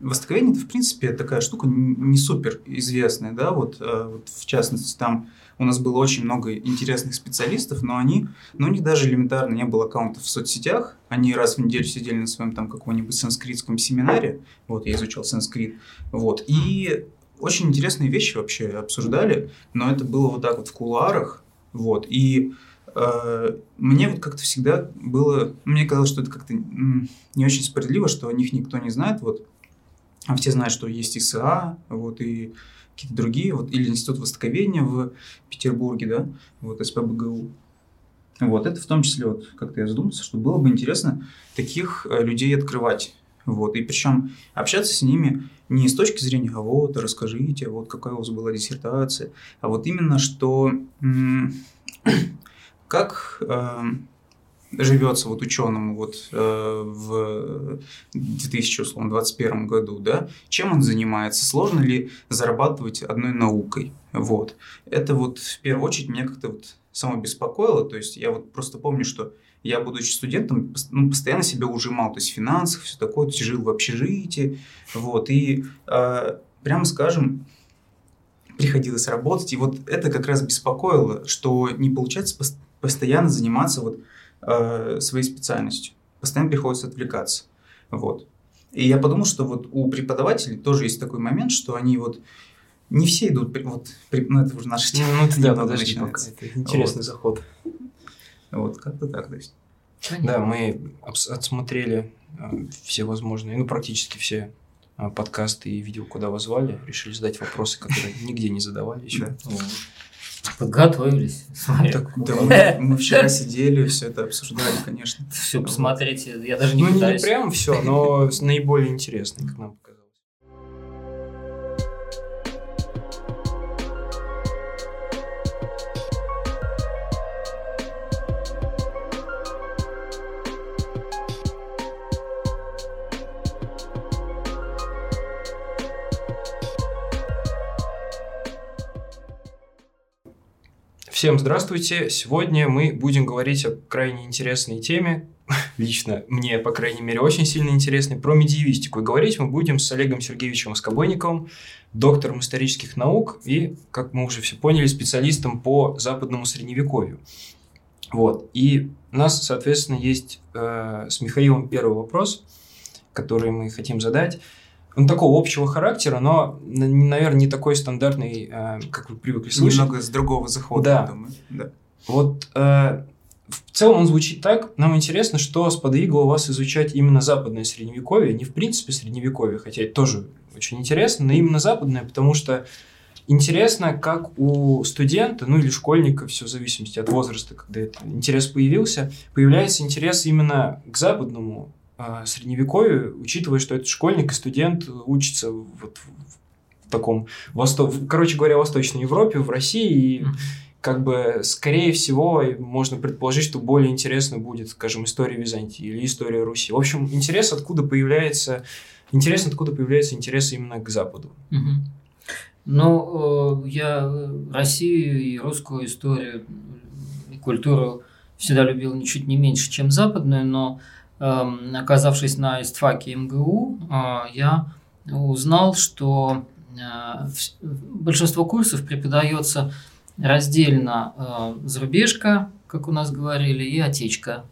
востоковедение, это, в принципе, такая штука не супер известная, да, вот, э, вот в частности, там у нас было очень много интересных специалистов, но они, но у них даже элементарно не было аккаунтов в соцсетях, они раз в неделю сидели на своем там каком-нибудь санскритском семинаре, вот, я изучал санскрит, вот, и очень интересные вещи вообще обсуждали, но это было вот так вот в кулуарах, вот, и э, мне вот как-то всегда было, мне казалось, что это как-то не очень справедливо, что о них никто не знает, вот, все знают, что есть ИСА, вот, и какие-то другие, вот, или Институт Востоковедения в Петербурге, да, вот, СПБГУ. Вот, это в том числе, вот, как-то я задумался, что было бы интересно таких э, людей открывать. Вот, и причем общаться с ними не с точки зрения, а вот, расскажите, вот какая у вас была диссертация, а вот именно, что как э, живется вот ученому вот э, в 2021 году, да, чем он занимается, сложно ли зарабатывать одной наукой, вот. Это вот в первую очередь меня как-то вот само беспокоило, то есть я вот просто помню, что я, будучи студентом, ну, постоянно себя ужимал, то есть в финансах, все такое, то есть жил в общежитии, вот, и э, прямо скажем, приходилось работать, и вот это как раз беспокоило, что не получается постоянно заниматься вот э, своей специальностью. Постоянно приходится отвлекаться. Вот. И я подумал, что вот у преподавателей тоже есть такой момент, что они вот не все идут, вот, при, ну это уже наша тема. Ну, это да, подожди, пока, это интересный вот. заход. Вот, как-то так, то есть. Понятно. Да, мы отсмотрели э, все возможные, ну, практически все э, подкасты и видео, куда вас звали, решили задать вопросы, которые нигде не задавали еще. Подготовились. Так, да, мы, мы вчера сидели, все это обсуждали, конечно. Все, посмотрите, я даже не Ну, не прям все, но наиболее интересное, как нам показалось. Всем здравствуйте! Сегодня мы будем говорить о крайне интересной теме, лично мне, по крайней мере, очень сильно интересной, про медиевистику. И говорить мы будем с Олегом Сергеевичем Скобойниковым, доктором исторических наук и, как мы уже все поняли, специалистом по западному средневековью. Вот. И у нас, соответственно, есть э, с Михаилом первый вопрос, который мы хотим задать он такого общего характера, но, наверное, не такой стандартный, э, как вы привыкли слышать. Немного с другого захода, да. я думаю. Да. Вот э, в целом он звучит так. Нам интересно, что сподвигло вас изучать именно западное средневековье, не в принципе средневековье, хотя это тоже очень интересно, но именно западное, потому что интересно, как у студента, ну или школьника, все в зависимости от возраста, когда этот интерес появился, появляется интерес именно к западному средневековье, учитывая, что этот школьник и студент учится вот в таком, восто... короче говоря, в Восточной Европе, в России, и как бы, скорее всего, можно предположить, что более интересно будет, скажем, история Византии или история Руси. В общем, интерес откуда появляется, интересно, откуда появляется интерес именно к Западу. Ну, э, я Россию и русскую историю и культуру всегда любил ничуть не меньше, чем западную, но оказавшись на истфаке МГУ, э, я узнал, что э, большинство курсов преподается раздельно э, зарубежка, как у нас говорили, и отечка.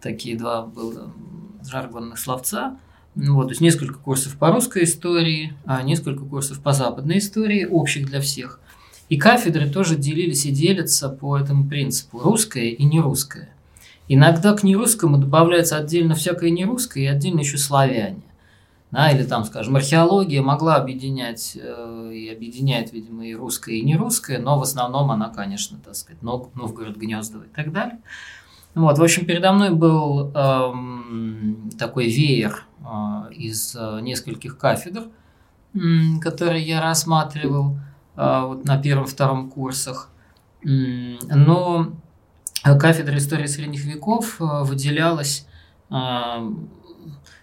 Такие два было жаргонных словца. Вот, то есть несколько курсов по русской истории, а несколько курсов по западной истории, общих для всех. И кафедры тоже делились и делятся по этому принципу, русская и нерусская. Иногда к нерусскому добавляется отдельно всякое нерусское и отдельно еще славяне. Да, или там, скажем, археология могла объединять э, и объединяет, видимо, и русское, и нерусское, но в основном она, конечно, так сказать, Новгород, Гнездово и так далее. Вот, в общем, передо мной был эм, такой веер э, из э, нескольких кафедр, э, которые я рассматривал э, вот на первом-втором курсах. Но кафедра истории средних веков э, выделялась э,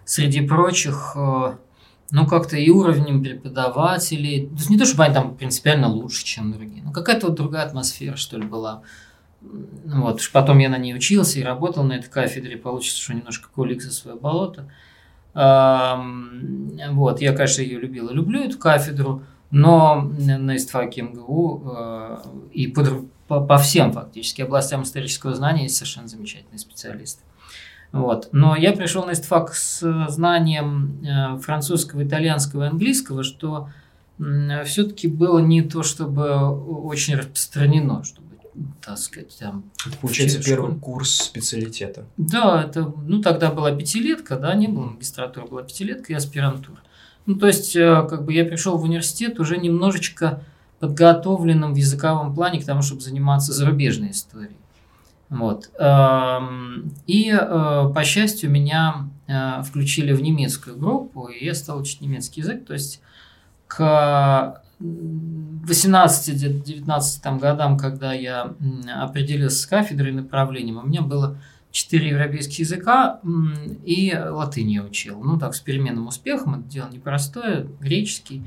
среди прочих э, ну, как-то и уровнем преподавателей. То есть не то, чтобы они там принципиально лучше, чем другие, но какая-то вот другая атмосфера, что ли, была. Вот, потом я на ней учился и работал на этой кафедре, получится, что немножко кулик за свое болото. Вот, я, конечно, ее любил и люблю, эту кафедру, но на истфаке МГУ и по, по, по всем фактически областям исторического знания есть совершенно замечательные специалисты. Вот. Но я пришел на истфак с знанием э, французского, итальянского и английского, что все-таки было не то, чтобы очень распространено, чтобы так сказать, там... Это, получается, первый курс специалитета. Да, это, ну, тогда была пятилетка, да, не было магистратура, была пятилетка и аспирантура. Ну, то есть, э, как бы я пришел в университет уже немножечко подготовленным в языковом плане к тому, чтобы заниматься зарубежной историей. Вот. Эм, и, э, по счастью, меня э, включили в немецкую группу, и я стал учить немецкий язык. То есть, к 18-19 годам, когда я определился с кафедрой и направлением, у меня было четыре европейских языка и латынь я учил. Ну, так, с переменным успехом, это дело непростое, греческий.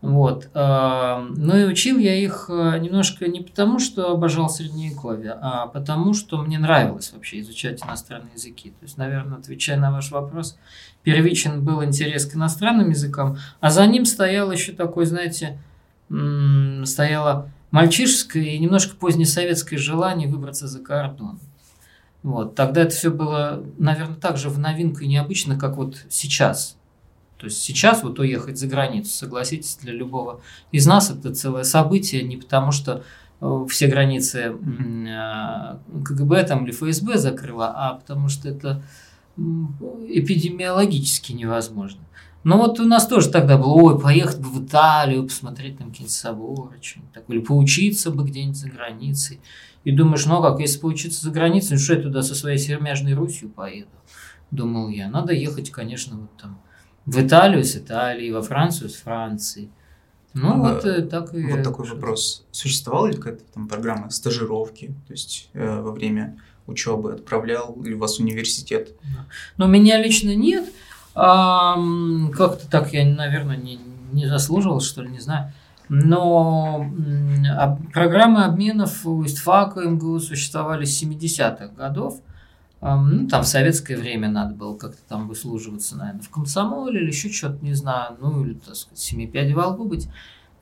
Вот. А, Но и учил я их э, немножко не потому, что обожал Средневековье, а потому, что мне нравилось вообще изучать иностранные языки. То есть, наверное, отвечая на ваш вопрос, первичен был интерес к иностранным языкам, а за ним стоял еще такой, знаете, стояло мальчишеское и немножко позднесоветское желание выбраться за кордон. Вот. Тогда это все было, наверное, так же в новинку и необычно, как вот сейчас. То есть сейчас вот уехать за границу, согласитесь, для любого из нас это целое событие, не потому что э, все границы э, КГБ там или ФСБ закрыла, а потому что это эпидемиологически невозможно. Но вот у нас тоже тогда было, ой, поехать бы в Италию, посмотреть там какие-нибудь соборы, что-нибудь такое, или поучиться бы где-нибудь за границей. И думаешь, ну а как, если поучиться за границей, ну что я туда со своей сермяжной Русью поеду? Думал я, надо ехать, конечно, вот там в Италию с Италии, во Францию с Францией. Ну, а, вот э, так и... Вот такой вопрос. Существовала ли какая-то там программа стажировки, то есть э, во время учебы отправлял ли вас университет? Но меня лично нет, как-то так я, наверное, не, не заслуживал, что ли, не знаю. Но программы обменов у ИСТФАКа МГУ существовали с 70-х годов. Ну, там в советское время надо было как-то там выслуживаться, наверное, в комсомоле или еще что-то, не знаю, ну, или, так сказать, семи пять во лбу быть,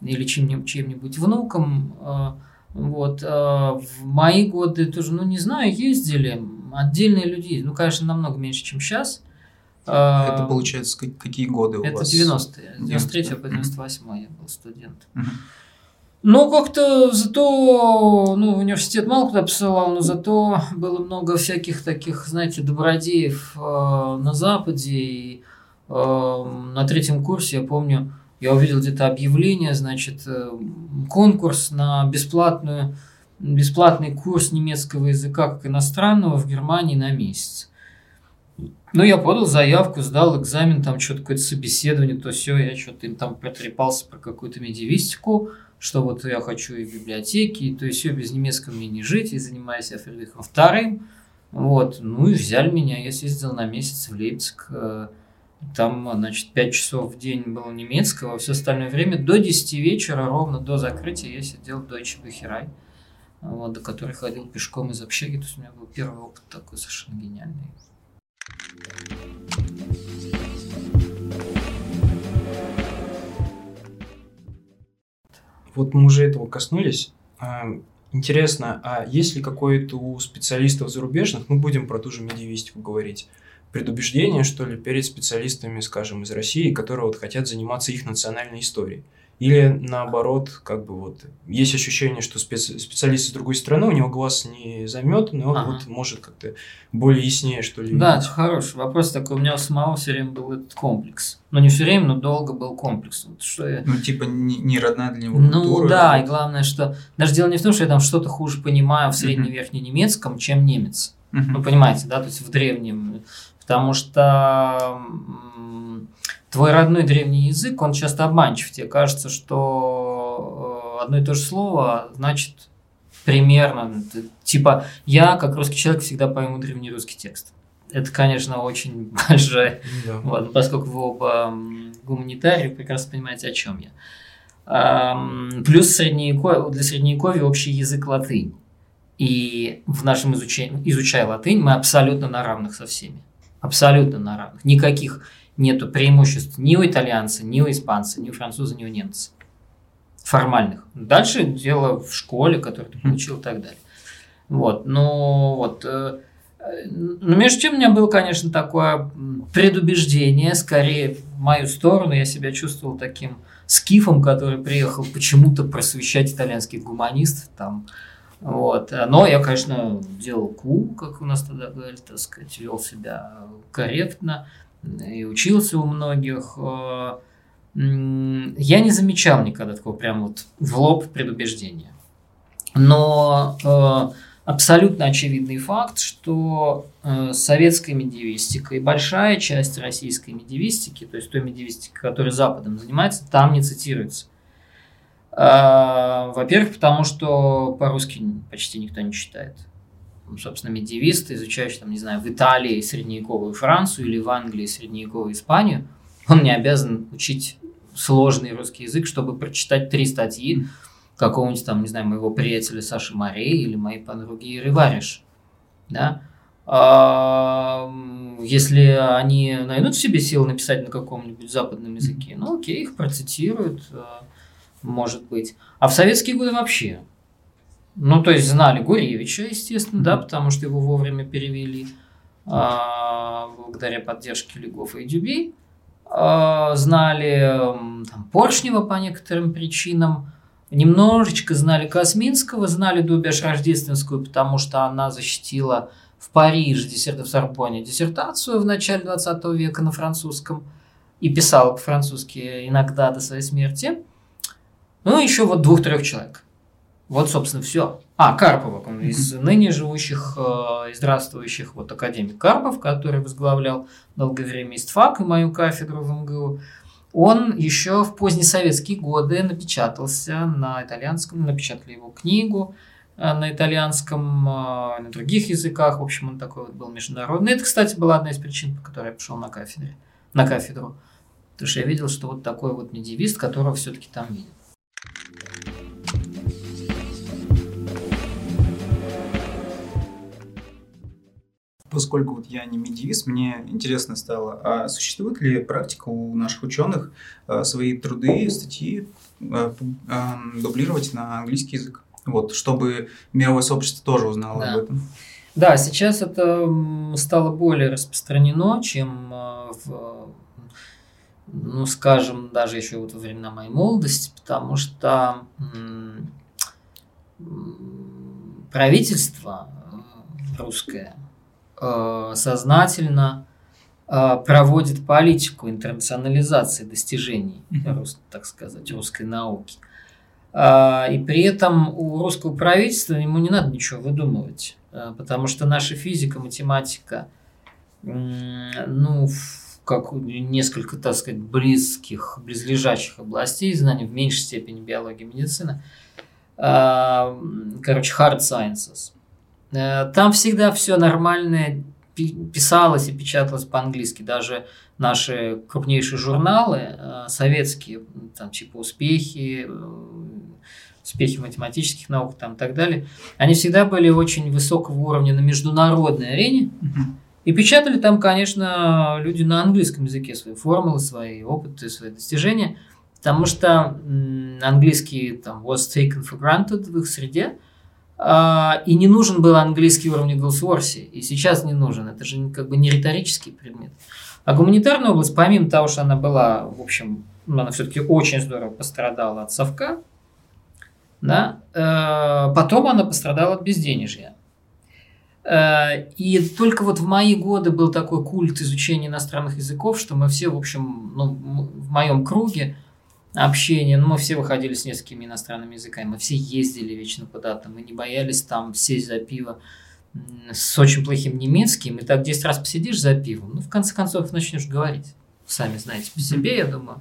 или чем-нибудь, чем-нибудь внуком. А, вот. А, в мои годы тоже, ну, не знаю, ездили отдельные люди, ну, конечно, намного меньше, чем сейчас. А, это получается какие годы у это вас? Это 90-е. 93 по 98 я был студент. Но как-то зато, ну, университет мало куда посылал, но зато было много всяких таких, знаете, добродеев э, на Западе. И э, на третьем курсе, я помню, я увидел где-то объявление, значит, э, конкурс на бесплатную, бесплатный курс немецкого языка как иностранного в Германии на месяц. Ну, я подал заявку, сдал экзамен, там что-то какое-то собеседование, то все, я что-то им там протрепался про какую-то медиевистику, что вот я хочу и в библиотеке, и то есть все без немецкого мне не жить, и занимаюсь я Фридрихом вторым. Вот, ну и взяли меня, я съездил на месяц в Лейпциг, э, там, значит, 5 часов в день было немецкого, все остальное время до 10 вечера, ровно до закрытия, я сидел в Deutsche Bücherei, вот, до которой ходил пешком из общаги, то есть у меня был первый опыт такой совершенно гениальный. Вот мы уже этого коснулись. А, интересно, а есть ли какое-то у специалистов зарубежных, мы будем про ту же медиевистику говорить, предубеждение, что ли, перед специалистами, скажем, из России, которые вот хотят заниматься их национальной историей? Или наоборот, как бы вот есть ощущение, что специ- специалист из другой страны, у него глаз не заметан, и он ага. вот может как-то более яснее, что ли. Да, это хороший вопрос такой. У меня у самого все время был этот комплекс. Ну, не все время, но долго был комплекс. Вот что я... Ну, типа, не, не родная для него ну, культура. Ну, да, и главное, что... Даже дело не в том, что я там что-то хуже понимаю в средневерхненемецком, чем немец. Uh-huh. Ну, понимаете, да, то есть в древнем. Потому что твой родной древний язык, он часто обманчив. Тебе кажется, что э, одно и то же слово значит примерно, типа я, как русский человек, всегда пойму древний русский текст. Это, конечно, очень большое, да. вот, поскольку вы оба гуманитарии, прекрасно понимаете, о чем я. Плюс средневековье, для средневековья общий язык латынь. И в нашем изучении, изучая латынь, мы абсолютно на равных со всеми. Абсолютно на равных. Никаких нету преимуществ ни у итальянца, ни у испанца, ни у француза, ни у немца. Формальных. Дальше дело в школе, которую ты получил и так далее. Вот, ну вот. Э, но между тем у меня было, конечно, такое предубеждение, скорее в мою сторону. Я себя чувствовал таким скифом, который приехал почему-то просвещать итальянских гуманистов. Там, вот. Но я, конечно, делал ку, как у нас тогда говорили, так сказать, вел себя корректно и учился у многих. Э, я не замечал никогда такого прям вот в лоб предубеждения. Но э, абсолютно очевидный факт, что э, советская медиевистика и большая часть российской медиевистики, то есть той медиевистики, которой Западом занимается, там не цитируется. Э, во-первых, потому что по-русски почти никто не читает. Собственно, медиевисты, изучающие, там, не знаю, в Италии средневековую Францию или в Англии средневековую Испанию, он не обязан учить сложный русский язык, чтобы прочитать три статьи какого-нибудь там, не знаю, моего приятеля Саши Морей или моей подруги Иры Вариш. Да? А, если они найдут в себе силы написать на каком-нибудь западном языке, ну окей, их процитируют, а, может быть. А в советские годы вообще. Ну, то есть знали Гуревича, естественно, да, потому что его вовремя перевели а, благодаря поддержке Легов и Дюби. Знали там, Поршнева по некоторым причинам, Немножечко знали Косминского, знали Дубяш Рождественскую, потому что она защитила в Париже диссерт в Сорбоне диссертацию в начале 20 века на французском и писала по-французски иногда до своей смерти. Ну, еще вот двух-трех человек. Вот, собственно, все. А, Карпова, он из ныне живущих э, и здравствующих, вот академик Карпов, который возглавлял долгое время ИСТФАК и мою кафедру в МГУ. Он еще в позднесоветские годы напечатался на итальянском, напечатали его книгу э, на итальянском, э, на других языках. В общем, он такой вот был международный. Это, кстати, была одна из причин, по которой я пошел на, кафедре, на кафедру. Потому что я видел, что вот такой вот медиевист, которого все-таки там видят. Поскольку вот я не медиевист, мне интересно стало, а существует ли практика у наших ученых а, свои труды, статьи а, а, дублировать на английский язык? Вот, чтобы мировое сообщество тоже узнало да. об этом. Да, сейчас это стало более распространено, чем в, ну, скажем, даже еще вот во времена моей молодости, потому что правительство русское Э, сознательно э, проводит политику интернационализации достижений, mm-hmm. так сказать, русской науки. Э, и при этом у русского правительства ему не надо ничего выдумывать, потому что наша физика, математика, ну, как несколько, так сказать, близких, близлежащих областей знаний, в меньшей степени биология, медицина, короче, hard sciences – Э, там всегда все нормальное писалось и печаталось по-английски. Даже наши крупнейшие журналы, э, советские, там типа «Успехи», э, успехи математических наук там, и так далее, они всегда были очень высокого уровня на международной арене. И печатали там, конечно, люди на английском языке свои формулы, свои опыты, свои достижения, потому что английский там was taken for granted в их среде, и не нужен был английский уровень Голсворси, и сейчас не нужен. Это же как бы не риторический предмет. А гуманитарная область, помимо того, что она была, в общем, она все-таки очень здорово пострадала от совка, да, э, потом она пострадала от безденежья. Э, и только вот в мои годы был такой культ изучения иностранных языков, что мы все, в общем, ну, в моем круге, общение. Ну, мы все выходили с несколькими иностранными языками, мы все ездили вечно куда-то, мы не боялись там сесть за пиво с очень плохим немецким, и так 10 раз посидишь за пивом, ну, в конце концов, начнешь говорить. Сами знаете по себе, я думаю.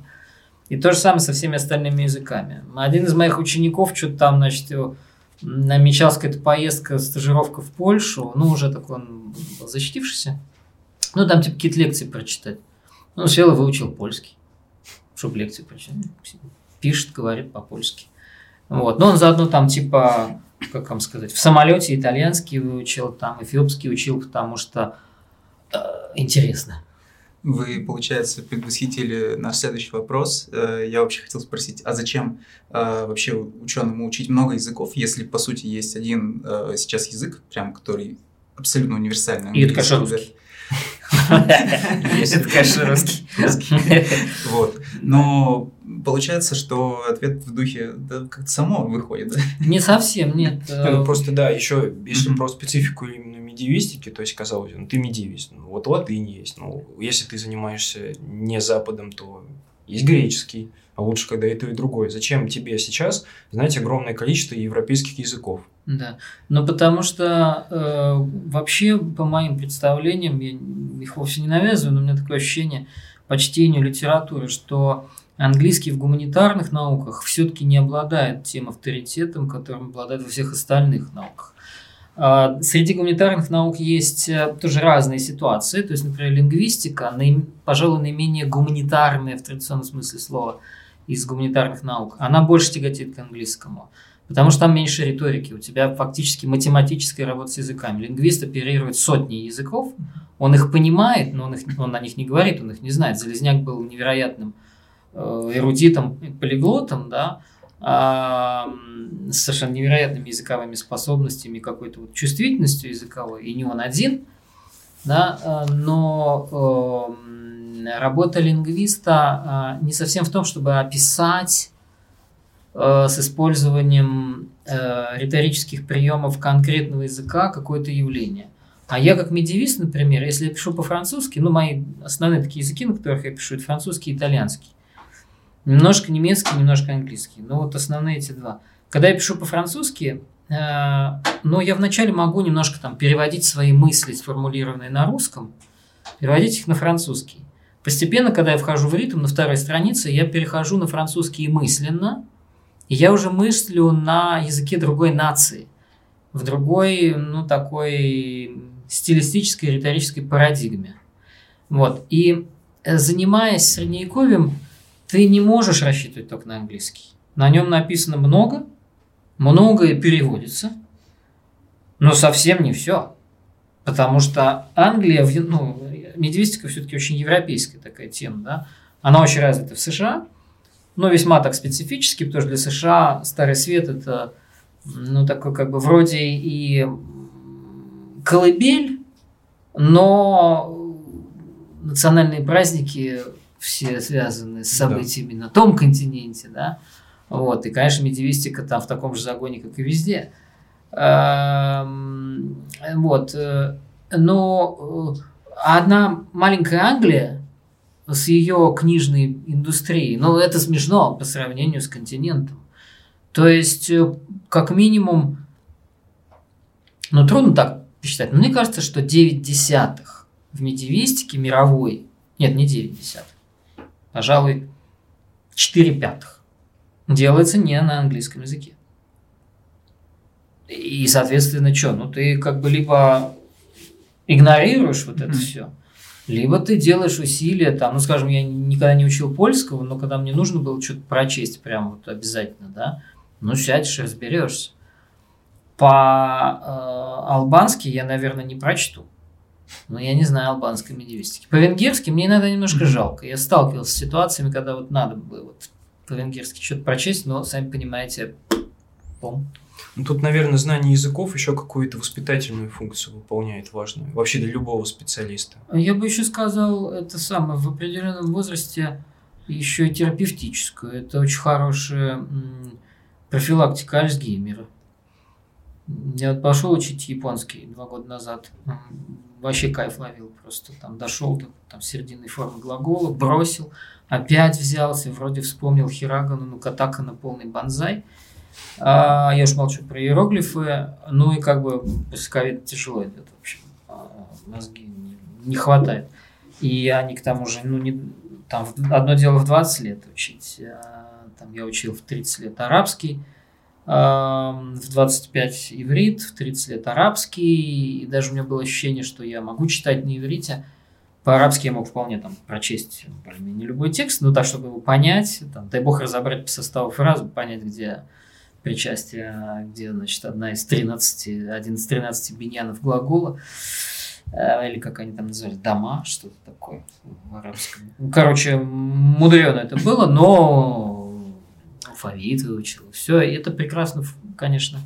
И то же самое со всеми остальными языками. Один из моих учеников что-то там, значит, его намечалась какая-то поездка, стажировка в Польшу, ну, уже такой он был защитившийся, ну, там, типа, какие-то лекции прочитать. Он сел и выучил польский чтобы лекцию прочитать. Пишет, говорит по-польски. Вот. Но он заодно там типа, как вам сказать, в самолете итальянский выучил, там эфиопский учил, потому что э, интересно. Вы, получается, предвосхитили наш следующий вопрос. Э, я вообще хотел спросить, а зачем э, вообще ученому учить много языков, если, по сути, есть один э, сейчас язык, прям, который абсолютно универсальный? И это, конечно, русский. Это, конечно, русский. Вот. Но получается, что ответ в духе да, как-то само выходит. Не совсем, нет. Ну, просто, да, еще, если про специфику именно медиевистики, то есть, казалось, ну, ты медиевист, ну, вот латынь есть. Ну, если ты занимаешься не Западом, то есть греческий, а лучше, когда и то, и другое. Зачем тебе сейчас знать огромное количество европейских языков? Да, но потому что э, вообще, по моим представлениям, я их вовсе не навязываю, но у меня такое ощущение по чтению литературы, что английский в гуманитарных науках все-таки не обладает тем авторитетом, которым обладает во всех остальных науках. А, среди гуманитарных наук есть э, тоже разные ситуации. То есть, например, лингвистика, пожалуй, наименее гуманитарная в традиционном смысле слова из гуманитарных наук. Она больше тяготит к английскому. Потому что там меньше риторики. У тебя фактически математическая работа с языками. Лингвист оперирует сотни языков, он их понимает, но он, их, он о них не говорит, он их не знает. Залезняк был невероятным э, эрудитом, полиглотом, да, а, с совершенно невероятными языковыми способностями, какой-то вот чувствительностью языковой, и не он один, да, а, но э, работа лингвиста э, не совсем в том, чтобы описать э, с использованием э, риторических приемов конкретного языка какое-то явление. А я как медиевист, например, если я пишу по-французски, ну, мои основные такие языки, на которых я пишу, это французский и итальянский. Немножко немецкий, немножко английский. Ну вот основные эти два. Когда я пишу по-французски, э, ну я вначале могу немножко там переводить свои мысли, сформулированные на русском, переводить их на французский. Постепенно, когда я вхожу в ритм на второй странице, я перехожу на французский мысленно, и я уже мыслю на языке другой нации, в другой, ну, такой стилистической, риторической парадигме. Вот. И э, занимаясь средневековьем, ты не можешь рассчитывать только на английский. На нем написано много, многое переводится, но совсем не все. Потому что Англия, ну, медиевистика все-таки очень европейская такая тема, да, она очень развита в США, но весьма так специфически, потому что для США Старый Свет это, ну, такой как бы вроде и колыбель, но национальные праздники все связаны с событиями да. на том континенте, да. Вот, и, конечно, медиевистика там в таком же загоне, как и везде. Эм, вот, э, но э, одна маленькая Англия с ее книжной индустрией, ну, это смешно по сравнению с континентом. То есть, э, как минимум, ну, трудно так посчитать, но мне кажется, что 9 десятых в медиевистике мировой, нет, не 9 десятых, пожалуй, 4 пятых делается не на английском языке. И, соответственно, что? Ну, ты как бы либо игнорируешь вот это mm-hmm. все, либо ты делаешь усилия, там, ну, скажем, я никогда не учил польского, но когда мне нужно было что-то прочесть прям вот обязательно, да, ну, сядешь и разберешься. По-албански э, я, наверное, не прочту. Но я не знаю албанской медиевистики. По-венгерски мне иногда немножко жалко. Я сталкивался с ситуациями, когда вот надо было вот по-венгерски что-то прочесть, но, сами понимаете, пом. Ну, тут, наверное, знание языков еще какую-то воспитательную функцию выполняет важную. Вообще для любого специалиста. Я бы еще сказал, это самое, в определенном возрасте еще и терапевтическую. Это очень хорошая профилактика Альцгеймера. Я вот пошел учить японский два года назад вообще кайф ловил просто. Там дошел до там, середины формы глагола, бросил, опять взялся, вроде вспомнил хирагану, ну катака на полный банзай. А, я уж молчу про иероглифы. Ну и как бы после ковида тяжело это, в общем, а, мозги не, хватает. И они к тому же, ну не, там одно дело в 20 лет учить, а, там я учил в 30 лет арабский, в 25 иврит, в 30 лет арабский, и даже у меня было ощущение, что я могу читать на иврите. По-арабски я мог вполне там прочесть более-менее любой текст, но так, чтобы его понять, там, дай бог разобрать по составу фразы, понять, где причастие, где, значит, одна из 13, один из 13 биньянов глагола. э, или как они там называли, дома, что-то такое в арабском. Короче, мудрено это было, но алфавит выучил. Все, и это прекрасно, конечно,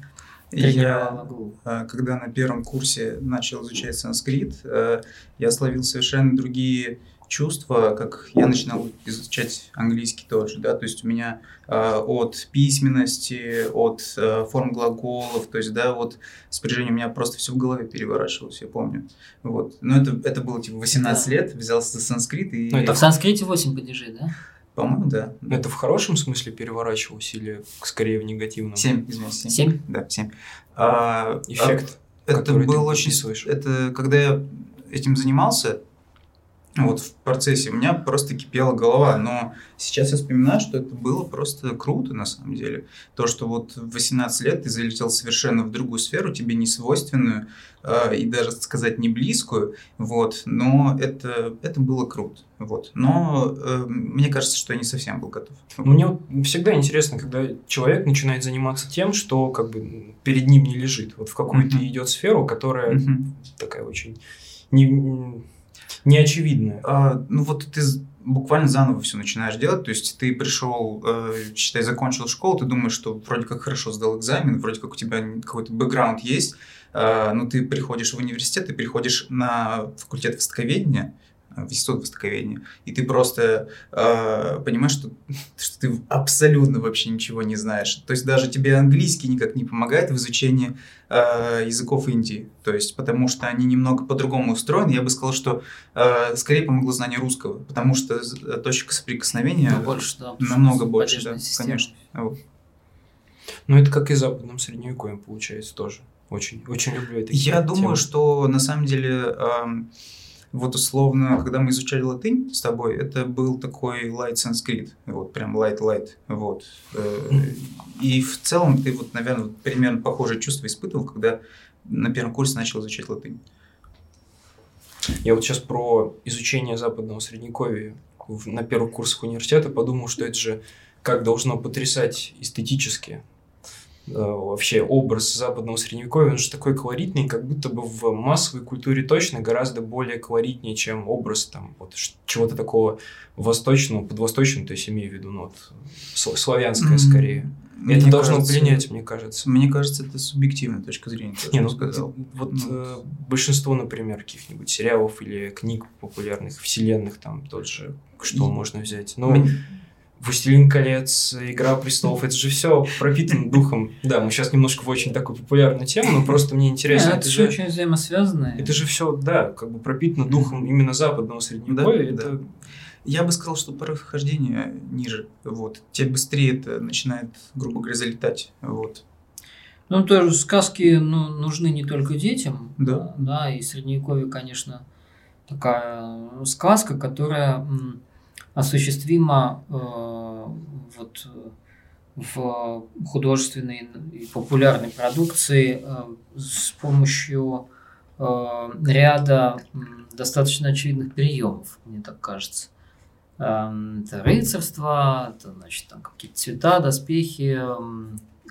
я, э, когда на первом курсе начал изучать санскрит, э, я словил совершенно другие чувства, как я начинал изучать английский тоже, да, то есть у меня э, от письменности, от э, форм глаголов, то есть, да, вот спряжение у меня просто все в голове переворачивалось, я помню, вот, но это, это было типа 18 да. лет, взялся за санскрит и... Ну, это в санскрите 8 падежей, да? По-моему, да. Это в хорошем смысле переворачивалось или скорее в негативном? Семь, извините. Семь? Семь? Да, семь. А, Эффект, а, Это был очень... Это когда я этим занимался, вот в процессе у меня просто кипела голова, но сейчас я вспоминаю, что это было просто круто на самом деле. То, что вот в 18 лет ты залетел совершенно в другую сферу, тебе не свойственную э, и даже сказать не близкую, вот, но это, это было круто. Вот. Но э, мне кажется, что я не совсем был готов. Мне вот всегда интересно, когда человек начинает заниматься тем, что как бы перед ним не лежит. Вот в какую-то mm-hmm. идет сферу, которая mm-hmm. такая очень не неочевидное. А, ну вот ты буквально заново все начинаешь делать, то есть ты пришел, э, считай, закончил школу, ты думаешь, что вроде как хорошо сдал экзамен, вроде как у тебя какой-то бэкграунд есть, э, но ты приходишь в университет, ты приходишь на факультет востоковедения, в институт востоковедения, и ты просто э, понимаешь, что, что ты абсолютно вообще ничего не знаешь. То есть даже тебе английский никак не помогает в изучении э, языков Индии. То есть потому что они немного по-другому устроены. Я бы сказал, что э, скорее помогло знание русского, потому что э, точка соприкосновения ну, больше, да, намного больше, да, конечно. Вот. Ну, это как и западном средневековьем получается тоже. Очень, очень люблю это. Я думаю, что на самом деле... Э, вот условно, когда мы изучали латынь с тобой, это был такой light санскрит, вот прям light-light, вот. Э, и в целом ты вот, наверное, примерно похожее чувство испытывал, когда на первом курсе начал изучать латынь. Я вот сейчас про изучение западного средневековья на первых курсах университета подумал, что это же как должно потрясать эстетически вообще образ западного средневековья, он же такой колоритный, как будто бы в массовой культуре точно гораздо более колоритнее, чем образ там вот чего-то такого восточного, подвосточного, то есть имею в виду, ну, вот, славянское mm-hmm. скорее. Мне это должно кажется, пленять, мне кажется. Мне кажется, это субъективная точка зрения. Не, ну, сказал. Вот ну. э, большинство, например, каких-нибудь сериалов или книг популярных, вселенных, там тот же, что и... можно взять. Но мне... Властелин колец, Игра престолов, это же все пропитано духом. Да, мы сейчас немножко в очень такую популярную тему, но просто мне интересно. это, же очень взаимосвязано. Это же все, да, как бы пропитано духом именно западного средневековья. Это... Я бы сказал, что прохождение ниже. Вот. Тебе быстрее это начинает, грубо говоря, залетать. Вот. Ну, тоже сказки ну, нужны не только детям. Да. Да, и средневековье, конечно, такая сказка, которая э, вот в художественной и популярной продукции э, с помощью э, ряда достаточно очевидных приемов, мне так кажется. Это рыцарство, это, значит, там какие-то цвета, доспехи,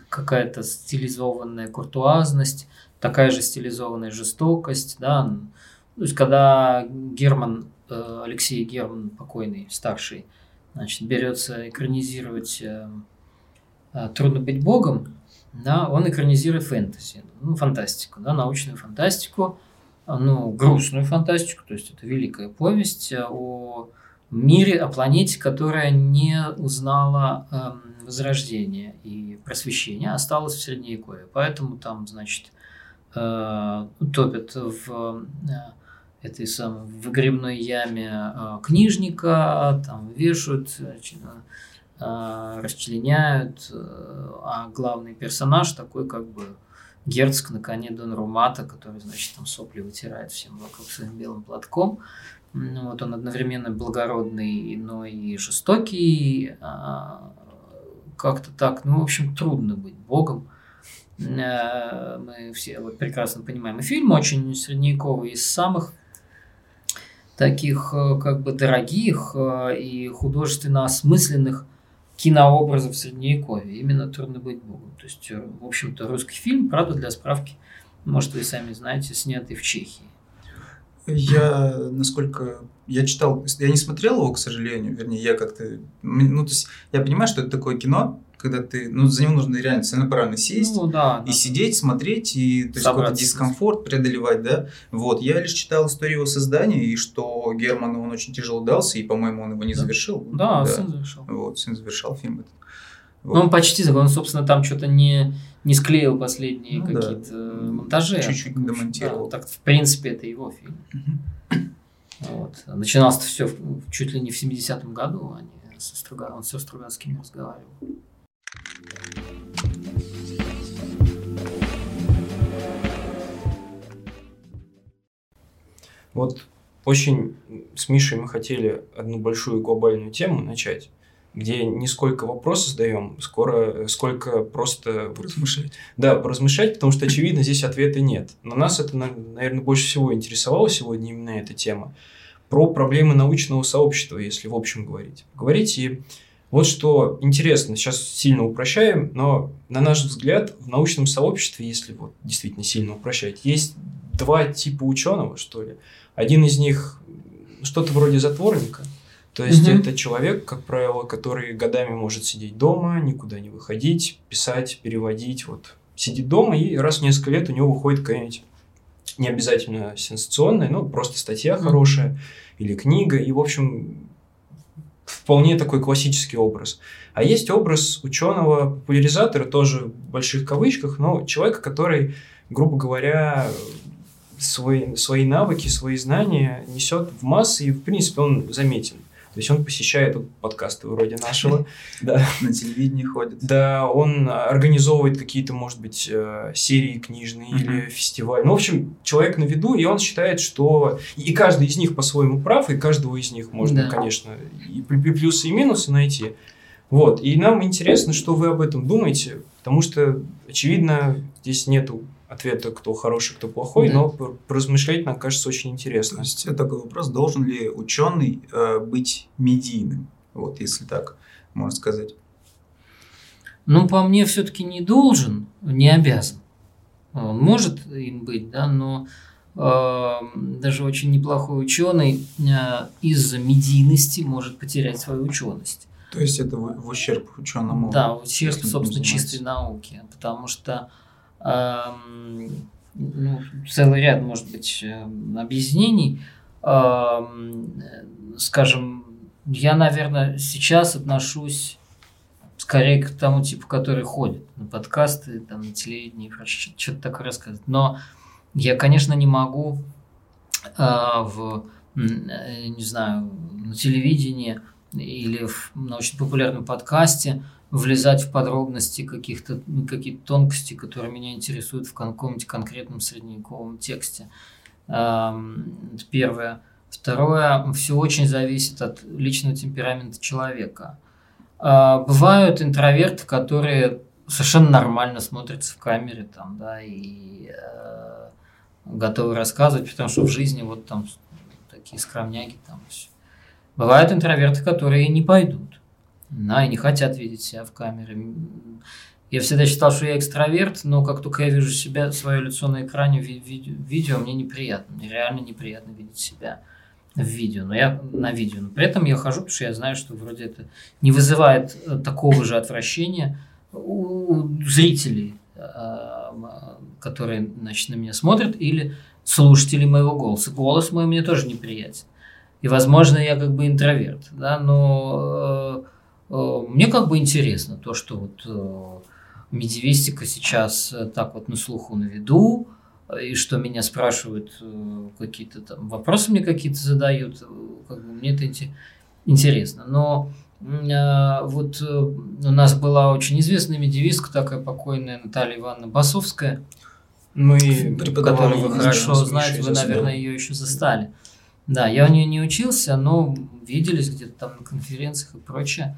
какая-то стилизованная куртуазность, такая же стилизованная жестокость, да. То есть, когда Герман Алексей Герман, покойный, старший, значит, берется экранизировать э, э, «Трудно быть богом», да, он экранизирует фэнтези, ну, фантастику, да, научную фантастику, ну, грустную фантастику, то есть это великая повесть о мире, о планете, которая не узнала э, возрождения и просвещения, а осталась в Средневековье. Поэтому там, значит, э, топят в э, этой самой выгребной яме э, книжника, там вешают, э, расчленяют, э, а главный персонаж такой как бы герцог на коне Дон Румата, который, значит, там сопли вытирает всем вокруг своим белым платком. Ну, вот он одновременно благородный, но и жестокий, а, как-то так, ну, в общем, трудно быть богом. Мы все вот прекрасно понимаем. И фильм очень средневековый, из самых таких э, как бы дорогих э, и художественно осмысленных кинообразов Средневековья. Именно «Трудно быть Богом». То есть, э, в общем-то, русский фильм, правда, для справки, может, вы сами знаете, снятый в Чехии. Я, насколько я читал, я не смотрел его, к сожалению, вернее, я как-то, ну, то есть, я понимаю, что это такое кино, когда ты, ну, за него нужно реально целенаправленно сесть Ну, да, и да. сидеть, смотреть, и то есть какой-то дискомфорт преодолевать, да. Вот, я лишь читал историю его создания, и что Герману он очень тяжело дался, и, по-моему, он его не Да. завершил. Да, сын завершил. Вот, сын завершал фильм этот. Ну, он почти закончил. Он, собственно, там что-то не, не склеил последние Ну да. какие-то монтажи. Чуть-чуть В общем, домонтировал. да, так, в принципе, это его фильм. Вот. Начиналось все чуть ли не в 70-м году. Они со Струга... Он со Стругацкими разговаривал. Вот очень с Мишей мы хотели одну большую глобальную тему начать, где не сколько вопросы задаем, скоро, сколько просто вот Размышлять. Да, поразмышлять, потому что, очевидно, здесь ответа нет. Но нас это, наверное, больше всего интересовало сегодня именно эта тема. Про проблемы научного сообщества, если в общем говорить. Говорить и вот что интересно, сейчас сильно упрощаем, но на наш взгляд в научном сообществе, если вот действительно сильно упрощать, есть два типа ученого, что ли. Один из них что-то вроде затворника, то есть Мгм. это человек, как правило, который годами может сидеть дома, никуда не выходить, писать, переводить, вот сидит дома и раз в несколько лет у него выходит какая-нибудь не обязательно сенсационная, ну просто статья хорошая или книга, и в общем вполне такой классический образ. А есть образ ученого популяризатора, тоже в больших кавычках, но человека, который, грубо говоря, свои, свои навыки, свои знания несет в массы, и, в принципе, он заметен. То есть он посещает подкасты вроде нашего, да, На телевидении ходит. да, он организовывает какие-то, может быть, э, серии книжные или фестиваль. Ну, в общем, человек на виду, и он считает, что и каждый из них по-своему прав, и каждого из них можно, конечно, и плюсы, и минусы найти. Вот. И нам интересно, что вы об этом думаете, потому что, очевидно, здесь нету ответа, кто хороший, кто плохой, Да. но пор- поразмышлять, нам кажется, очень То интересно. есть это такой вопрос, должен ли ученый э, быть медийным? Вот, если так можно сказать. Ну, по мне, все-таки не должен, не обязан. Он может им быть, да, но э, даже очень неплохой ученый э, из-за медийности может потерять свою ученость. То есть это в, в ущерб ученому. Да, ущерб, если он собственно, чистой науки, потому что ну, целый ряд, может быть, эм, объяснений. Эм, скажем, я, наверное, сейчас отношусь скорее к тому типу, который ходит на подкасты, там, на прочее, что-то такое рассказывать. Но я, конечно, не могу э, в, э, не знаю, на телевидении или в научно-популярном подкасте влезать в подробности каких-то ну, какие-то тонкости, которые меня интересуют в каком-нибудь конкретном средневековом тексте. Эм, первое. Второе, все очень зависит от личного темперамента человека. А, Бывают интроверты, которые совершенно нормально смотрятся в камере там, да, и э, готовы рассказывать, потому что в жизни вот там такие скромняги там. Бывают интроверты, которые не пойдут, да, и не хотят видеть себя в камере. Я всегда считал, что я экстраверт, но как только я вижу себя, свое лицо на экране в ви- видео, мне неприятно, мне реально неприятно видеть себя в видео, но я на видео. Но при этом я хожу, потому что я знаю, что вроде это не вызывает э, такого же отвращения у зрителей, э, которые значит, на меня смотрят, или слушателей моего голоса. Голос мой мне тоже неприятен. И, возможно, я как бы интроверт, да, но э, мне как бы интересно то, что вот э, медиевистика сейчас э, так вот на слуху на виду, э, и что меня спрашивают э, какие-то там вопросы мне какие-то задают, э, как бы мне это инте- интересно. Но э, вот э, у нас была очень известная медиевистка, такая покойная Наталья Ивановна Басовская, Мы Ну которую вы хорошо знаете, вы, наверное, ее еще застали. Да, я у нее не учился, но виделись где-то там на конференциях и прочее.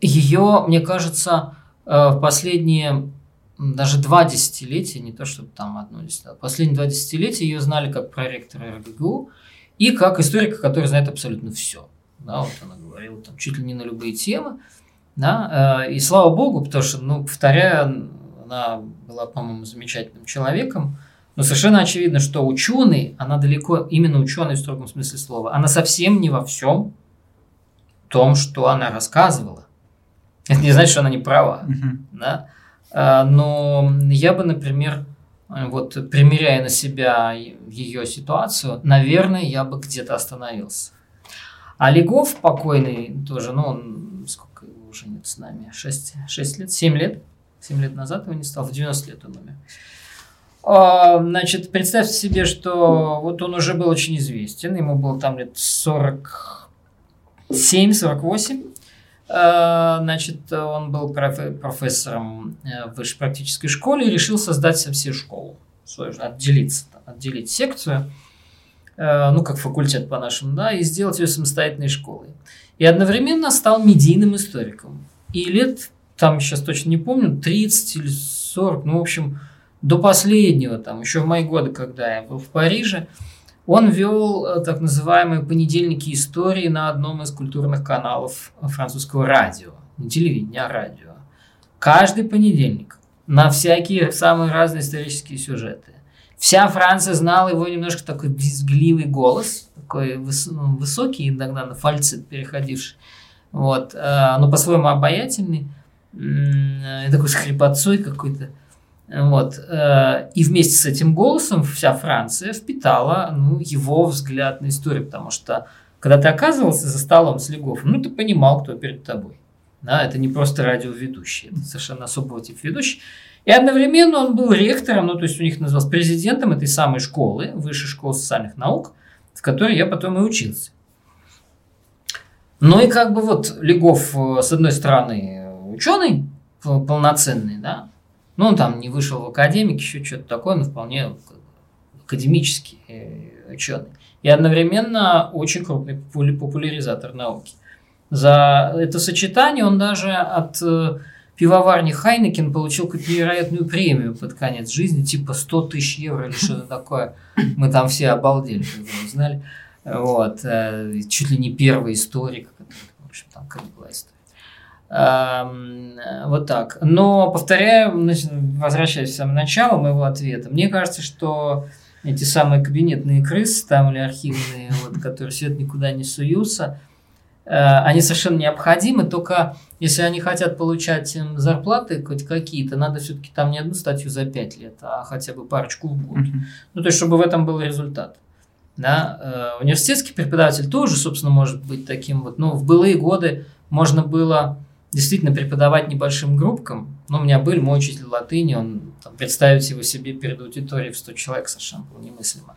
Ее, мне кажется, э, в последние даже два десятилетия, не то чтобы там одно десятилетие, а последние два десятилетия ее знали как проректора РГГУ и как историка, который знает абсолютно все. Да, вот она говорила там чуть ли не на любые темы. Да, э, и слава богу, потому что, ну, повторяю, она была, по-моему, замечательным человеком, Но совершенно очевидно, что ученый, она далеко, именно ученый в строгом смысле слова, она совсем не во всем том, что она рассказывала. Это не значит, что она не права. Mm-hmm. Да? А, но я бы, например, вот примеряя на себя ее ситуацию, наверное, я бы где-то остановился. Олегов покойный тоже, ну, он сколько его уже нет с нами, 6, 6 лет, 7 лет, 7 лет назад его не стал, в 90 лет он умер. А, значит, представьте себе, что вот он уже был очень известен, ему было там лет 40, 7,48. Э, значит, он был профессором э, в высшей практической школе и решил создать совсем школу. Свою, отделиться, отделить секцию, э, ну, как факультет по-нашему, да, и сделать ее самостоятельной школой. И одновременно стал медийным историком. И лет, там сейчас точно не помню, 30 или 40, ну, в общем, до последнего, там, еще в мои годы, когда я был в Париже, он вел э, так называемые понедельники истории на одном из культурных каналов французского радио. Не телевидения, а радио. Каждый понедельник на всякие самые разные исторические сюжеты. Вся Франция знала его немножко такой визгливый голос, такой выс- ну, высокий, иногда на фальцет переходивший, вот, э, но по-своему обаятельный, э, такой с хрипотцой какой-то. Вот. э, И вместе с этим голосом вся Франция впитала ну, его взгляд на историю, потому что когда ты оказывался за столом с Легофом, ну, ты понимал, кто перед тобой. Да, это не просто радиоведущий, это совершенно особого типа ведущий. И одновременно он был ректором, ну, то есть у них назывался президентом этой самой школы, Высшей школы социальных наук, в которой я потом и учился. Ну и как бы вот Легов, э, с одной стороны, ученый п- полноценный, да, ну, он там не вышел в академик, еще что-то такое, но вполне академический э, ученый. И одновременно очень крупный популя- популяризатор науки. За это сочетание он даже от э, пивоварни Хайнекен получил какую-то невероятную премию под конец жизни, типа 100 тысяч евро или что-то такое. Мы там все обалдели, когда узнали. Вот. э, Чуть ли не первый историк, который, в общем, там как была история. Вот так. Но, повторяю, значит, возвращаясь в самое начало моего ответа, мне кажется, что эти самые кабинетные крысы там или архивные, вот, которые сидят никуда не суются, э, они совершенно необходимы, только если они хотят получать зарплаты хоть какие-то, надо все-таки там не одну статью за 5 лет, а хотя бы парочку в год. Ну, то есть, чтобы в этом был результат. Да? э, Университетский преподаватель тоже, собственно, может быть таким вот. Ну, в былые годы можно было действительно преподавать небольшим группкам. Ну, у меня был мой учитель латыни, он там, представить его себе перед аудиторией в 100 человек совершенно было немыслимо.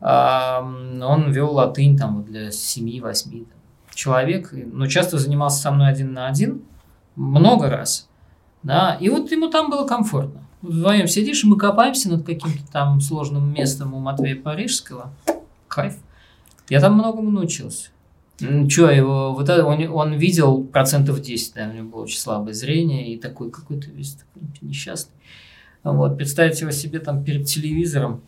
А, он вел латынь там для 7-8 человек, но часто занимался со мной один на один, много раз. Да, и вот ему там было комфортно. Вдвоем сидишь, и мы копаемся над каким-то там сложным местом у Матвея Парижского. Кайф. Я там многому научился. Че, его, вот это, он, он видел процентов 10, да, у него было очень слабое зрение, и такой какой-то весь такой несчастный. Вот, представить его себе там перед телевизором.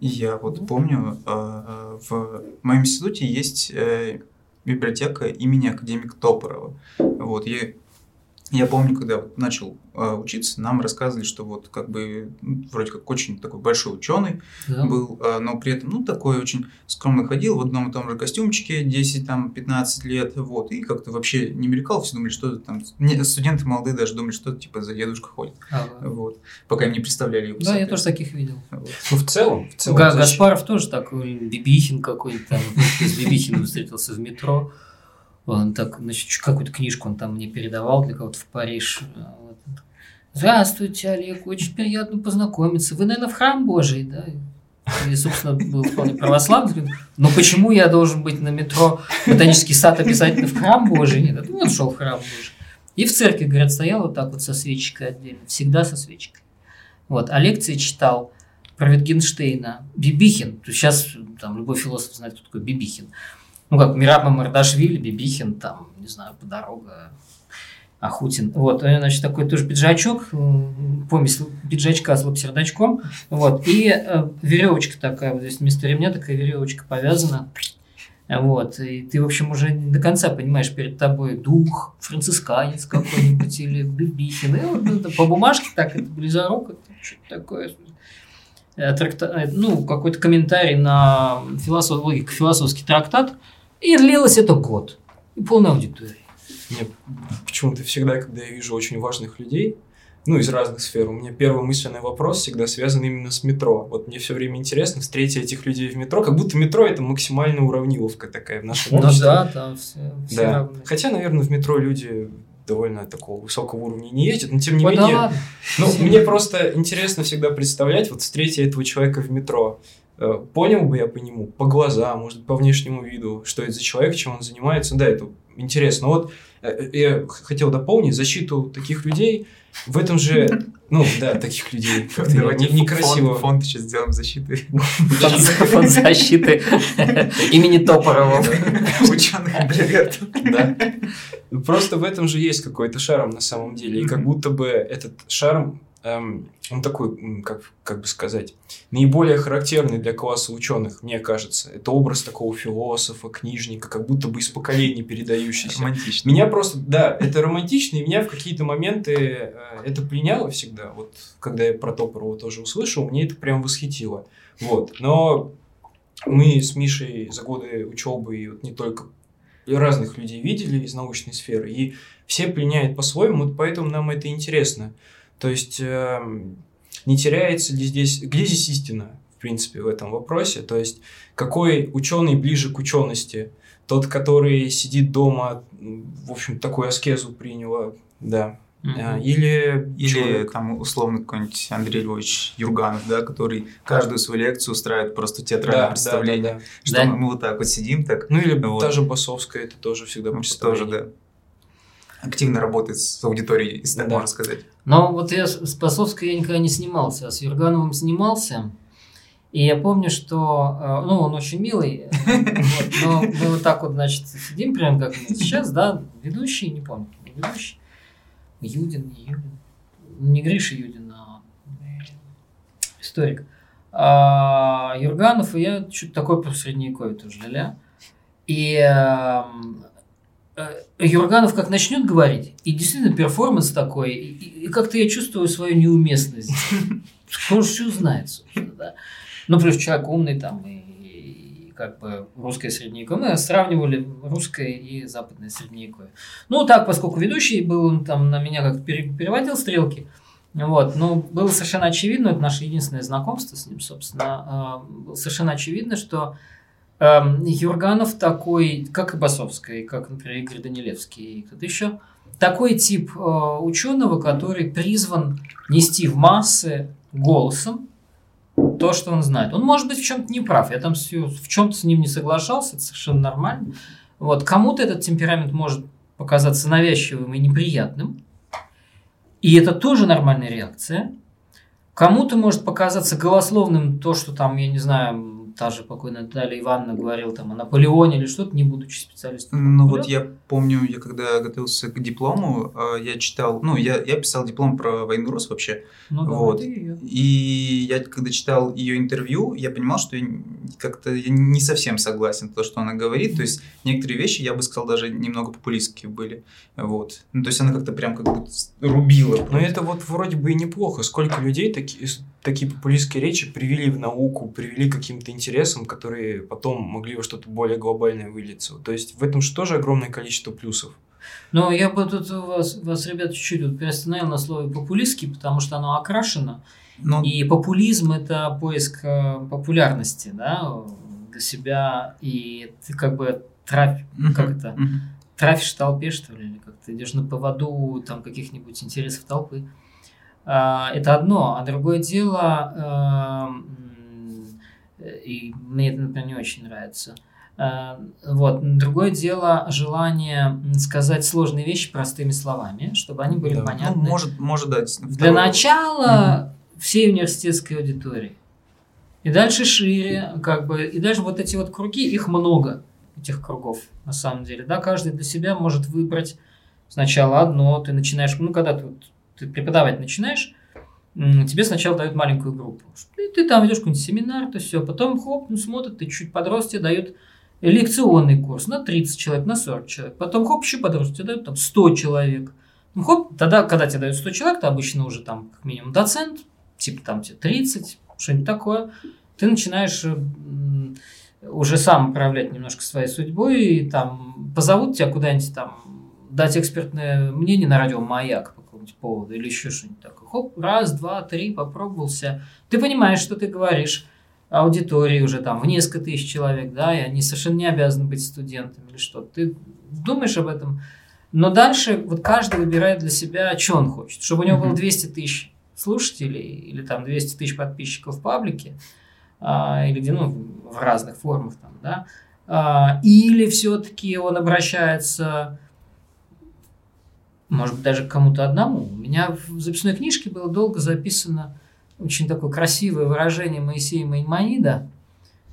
Я вот помню, э, в моем институте есть э, библиотека имени академика Топорова. Вот, я, я помню, когда вот начал э, учиться, нам рассказывали, что вот как бы ну, вроде как очень такой большой ученый Да? был, э, но при этом, ну, такой очень скромно ходил в одном и том же костюмчике 10-15 лет, вот, и как-то вообще не мелькал, все думали, что это там, не, студенты молодые даже думали, что типа за дедушка ходит, Ага. вот, пока им не представляли его. Да, я тоже таких видел. Вот. Ну, в целом, в целом. Га- Гаспаров тоже такой, Бибихин какой-то там, с Бибихиным встретился в метро. Он так, значит, какую-то книжку он там мне передавал для кого-то в Париж. Вот. Здравствуйте, Олег, очень приятно познакомиться. Вы, наверное, в храм Божий, да? И, собственно, был вполне православный. Но почему я должен быть на метро Ботанический сад обязательно в храм Божий? Нет, ну, он шел в храм Божий. И в церкви, говорят, стоял вот так вот со свечкой отдельно. Всегда со свечкой. Вот, а лекции читал про Витгенштейна. Бибихин. Сейчас там любой философ знает, кто такой Бибихин. Ну, как Мираб Мардашвили, Бибихин, там, не знаю, Подорога, Ахутин. Вот, и, значит, такой тоже пиджачок, м, помесь пиджачка с лапсердачком. Вот, и э, веревочка такая, вот здесь вместо ремня такая веревочка повязана. Вот, и ты, в общем, уже не до конца понимаешь, перед тобой дух, францисканец какой-нибудь или Бибихин. И вот это по бумажке так, это близоруко, что-то такое. э, тракта- э, ну, какой-то комментарий на философ... философский трактат, и длилось это год. И полная аудитория. Мне почему-то всегда, когда я вижу очень важных людей, ну, из разных сфер, у меня первый мысленный вопрос всегда связан именно с метро. Вот мне все время интересно встретить этих людей в метро, как будто метро это максимальная уравниловка такая в нашем Ну обществе. да, там все, все Да. равны. Хотя, наверное, в метро люди довольно такого высокого уровня не ездят, но тем не Ой, да менее... ладно. Ну, мне просто интересно всегда представлять, вот встретя этого человека в метро, понял бы я по нему, по глазам, может по внешнему виду, что это за человек, чем он занимается, да, это интересно. Но вот э, я х- хотел дополнить защиту таких людей в этом же, ну, да, таких людей, Давайте не- некрасиво. Фонд, фонд сейчас сделаем защиты Фонд- защиты имени Топорова. ученых интровертов. Да. Просто в этом же есть какой-то шарм на самом деле. И как будто бы этот шарм, эм, он такой, как, как бы сказать, наиболее характерный для класса ученых, мне кажется. Это образ такого философа, книжника, как будто бы из поколений передающийся. Романтично. Меня просто, да, это романтично, и меня в какие-то моменты э, это пленяло всегда. Вот когда я про Топорова тоже услышал, мне это прям восхитило. Вот. Но мы с Мишей за годы учебы и вот не только разных людей видели из научной сферы, и все пленяют по-своему, вот поэтому нам это интересно. То есть эм, не теряется ли здесь, где здесь истина, в принципе, в этом вопросе? То есть какой ученый ближе к учености? Тот, который сидит дома, в общем, такую аскезу приняла, да. А, Или, Или человек- там условно какой-нибудь Андрей Львович Юрганов, да, который каждую свою лекцию устраивает просто театральное Да, да, представление. да, да. Что Да. мы, мы вот так вот сидим, так Ну или Вот. та же Басовская, это тоже всегда ну, тоже, да. Активно работает с аудиторией, если так Да. можно сказать. Но вот я с Пасовской я никогда не снимался, а с Юргановым снимался. И я помню, что, э, ну, он очень милый, вот, но мы вот так вот, значит, сидим, прям как сейчас, да, ведущий, не помню, ведущий, Юдин, не Юдин, не Гриша Юдин, а э, историк. А Юрганов и я что-то такое про средневековье тоже ля И эм, Юрганов как начнет говорить, и действительно перформанс такой, и, и- как-то я чувствую свою неуместность. Кто же все знает, собственно, да. Ну, плюс человек умный там, и, и как бы русское средневековье. Мы сравнивали русское и западное средневековье. Ну, так, поскольку ведущий был, он там на меня как-то пере- переводил стрелки, вот, но было совершенно очевидно, это наше единственное знакомство с ним, собственно, э, было совершенно очевидно, что Юрганов такой, как и Басовская, как, например, Игорь Данилевский и кто-то еще, такой тип э, ученого, который призван нести в массы голосом то, что он знает. Он может быть в чем-то не прав, я там в чем-то с ним не соглашался, это совершенно нормально. Вот. Кому-то этот темперамент может показаться навязчивым и неприятным, и это тоже нормальная реакция. Кому-то может показаться голословным то, что там, я не знаю, та же покойная Наталья Ивановна говорила там о Наполеоне или что-то, не будучи специалистом. Ну вот я помню, я когда готовился к диплому, э, я читал, ну я, я писал диплом про войну Рос вообще, Ну да, вот. её. и я когда читал ее интервью, я понимал, что я как-то я не совсем согласен то, что она говорит, то есть некоторые вещи, я бы сказал, даже немного популистские были, вот. Ну то есть она как-то прям как бы рубила. Но это вот вроде бы и неплохо. Сколько людей такие, такие популистские речи привели в науку, привели к каким-то интересам, которые потом могли во что-то более глобальное вылиться. То есть в этом же тоже огромное количество плюсов. Но я бы тут вас, вас ребят, чуть-чуть вот приостановил на слове популистский, потому что оно окрашено. Ну, И популизм – это поиск э, популярности да, для себя, и ты как бы траф, мгм, как это? мгм. трафишь в толпе, что ли, или как ты идешь на поводу там каких-нибудь интересов толпы. А, Это одно, а другое дело, эм, и мне это, например, не очень нравится. А, Вот. Другое дело желание сказать сложные вещи простыми словами, чтобы они были Да. Ну, понятны. может, может дать. Для начала всей университетской аудитории. И дальше шире, как бы, и дальше вот эти вот круги, их много, этих кругов, на самом деле. Да, каждый для себя может выбрать сначала одно, ты начинаешь, ну, когда ты, вот, ты преподавать начинаешь, тебе сначала дают маленькую группу. И ты там ведешь какой-нибудь семинар, то все, потом хоп, ну, смотрят, ты чуть подрос, тебе дают лекционный курс на 30 человек, на 40 человек. Потом хоп, еще подрос, тебе дают там 100 человек. Ну, хоп, тогда, когда тебе дают 100 человек, ты обычно уже там как минимум доцент, типа там тебе 30, что-нибудь такое, ты начинаешь уже сам управлять немножко своей судьбой, и там позовут тебя куда-нибудь там дать экспертное мнение на радио «Маяк» какому-нибудь поводу или еще что-нибудь такое. Хоп, раз, два, три, попробовался. Ты понимаешь, что ты говоришь аудитории уже там в несколько тысяч человек, да, и они совершенно не обязаны быть студентами или что. Ты думаешь об этом, но дальше вот каждый выбирает для себя, что он хочет. Чтобы у него было 200 тысяч слушателей или там 200 тысяч подписчиков в паблике, а, или где, ну, в разных формах там, да, а, или все-таки он обращается, может быть, даже кому-то одному. У меня в записной книжке было долго записано очень такое красивое выражение Моисея Маймонида,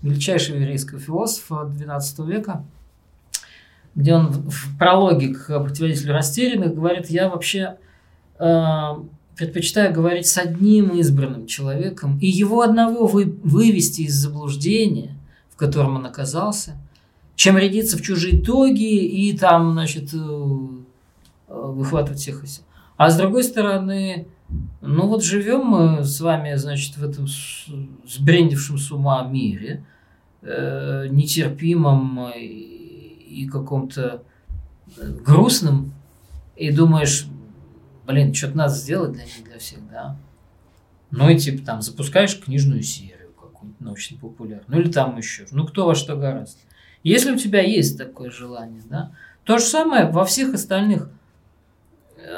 величайшего еврейского философа XII века, где он в прологе к противодействию растерянных говорит, я вообще э, предпочитаю говорить с одним избранным человеком и его одного вы, вывести из заблуждения, в котором он оказался, чем рядиться в чужие итоги и там, значит, э, выхватывать всех и всех. А с другой стороны, ну вот живем мы с вами, значит, в этом сбрендившем с ума мире, э, нетерпимом и каком-то э, грустном, и думаешь, блин, что-то надо сделать для них, для всех, да. Ну и типа там запускаешь книжную серию какую-нибудь научно-популярную, ну или там еще, ну кто во что гораздо. Если у тебя есть такое желание, да, то же самое во всех остальных э,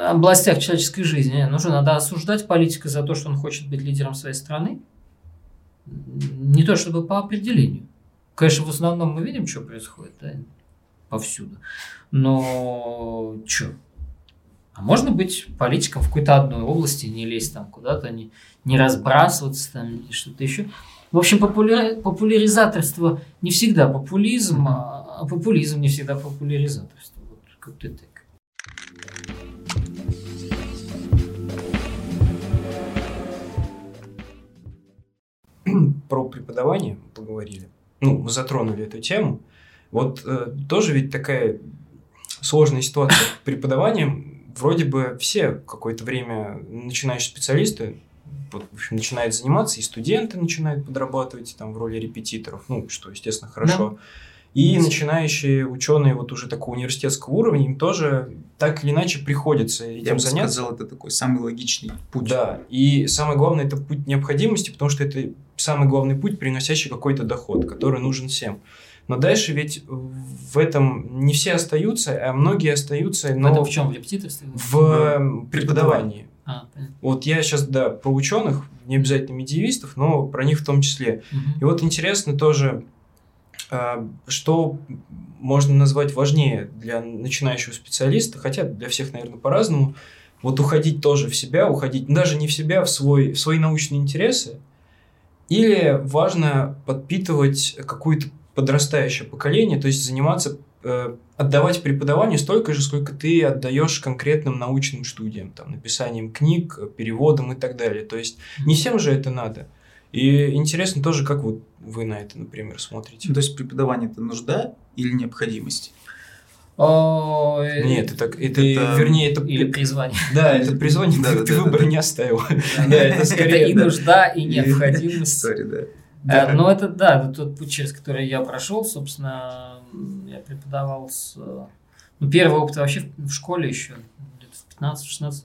областях человеческой жизни. Нужно надо осуждать политика за то, что он хочет быть лидером своей страны. Не то чтобы по определению. Конечно, в основном мы видим, что происходит, да, повсюду. Но что? А можно быть политиком в какой-то одной области, не лезть там куда-то, не, не разбрасываться там, не что-то еще. В общем, популяр, популяризаторство не всегда популизм, а, а популизм не всегда популяризаторство. Вот как-то так. Про преподавание поговорили. Ну, мы затронули эту тему. Вот э, тоже ведь такая сложная ситуация с преподаванием вроде бы все какое-то время начинающие специалисты вот, в общем, начинают заниматься, и студенты начинают подрабатывать там в роли репетиторов, ну, что, естественно, хорошо. Да. И начинающие ученые вот уже такого университетского уровня, им тоже так или иначе приходится этим Я бы заняться. сказал, это такой самый логичный путь. Да, и самое главное, это путь необходимости, потому что это самый главный путь, приносящий какой-то доход, который нужен всем. Но дальше ведь в этом не все остаются, а многие остаются. Но в этом в чем? В репетиторстве? В преподавании. А, вот я сейчас, да, про ученых, не обязательно медиевистов, но про них в том числе. Угу. И вот интересно тоже, что можно назвать важнее для начинающего специалиста, хотя для всех, наверное, по-разному. Вот уходить тоже в себя, уходить даже не в себя, а в, свой, в свои научные интересы. Или важно подпитывать какую-то подрастающее поколение, то есть заниматься, э, отдавать преподаванию столько же, сколько ты отдаешь конкретным научным студиям, там, написанием книг, переводом и так далее. То есть не всем же это надо. И интересно тоже, как вот вы на это, например, смотрите. То есть преподавание это нужда или необходимость? О, Нет, это, это, это вернее, это... Или призвание. Да, это призвание, Да, ты, да, ты да, выбор да. не оставил. Да, это и нужда, и необходимость. Sorry, да. Э, Ну, это да, это тот путь, через который я прошел. Собственно, я преподавал с... э, Ну, первый опыт вообще в в школе еще, где-то в 15-16.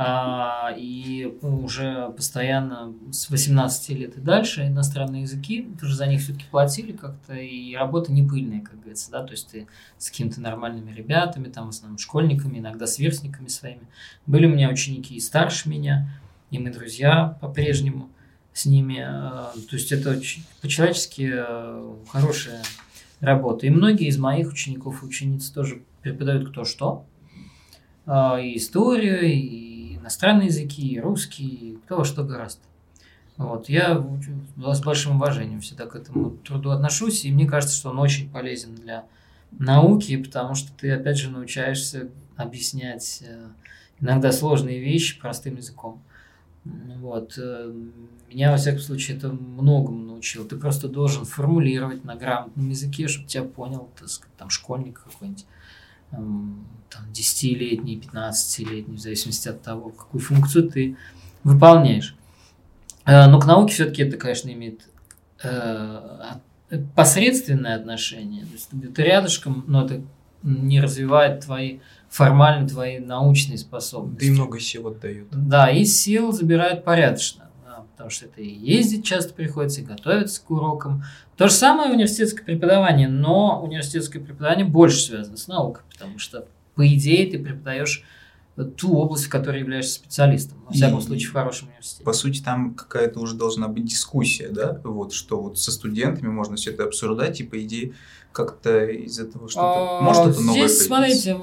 А, и уже постоянно с 18 лет и дальше иностранные языки, что за них все-таки платили как-то, и работа не пыльная, как говорится, да, то есть ты с какими-то нормальными ребятами, там, в основном школьниками, иногда сверстниками своими. Были у меня ученики и старше меня, и мы друзья по-прежнему с ними. э, То есть это очень по-человечески э, хорошая работа. И многие из моих учеников и учениц тоже преподают кто что. Э, И историю, и иностранные языки, русский, кто во что гораздо. Вот. Я с большим уважением всегда к этому труду отношусь, и мне кажется, что он очень полезен для науки, потому что ты, опять же, научаешься объяснять э, иногда сложные вещи простым языком. Вот. э, Меня, во всяком случае, это многому научил. Ты просто должен формулировать на грамотном языке, чтобы тебя понял, так сказать, там, школьник какой-нибудь, там, 10-летний, 15-летний, в зависимости от того, какую функцию ты выполняешь. Э, но к науке все-таки это, конечно, имеет э, посредственное отношение. То есть ты рядышком, но это не развивает твои формально твои научные способности. Да и много сил отдают. Да, и сил забирают порядочно. Да, потому что это и ездить часто приходится, и готовиться к урокам. То же самое университетское преподавание, но университетское преподавание больше связано с наукой, потому что, по идее, ты преподаешь ту область, в которой являешься специалистом, во всяком и, случае в хорошем университете. По сути, там какая-то уже должна быть дискуссия, да, вот, что вот со студентами можно все это обсуждать, и по идее как-то из этого что-то, а, может что-то новое Здесь, смотрите,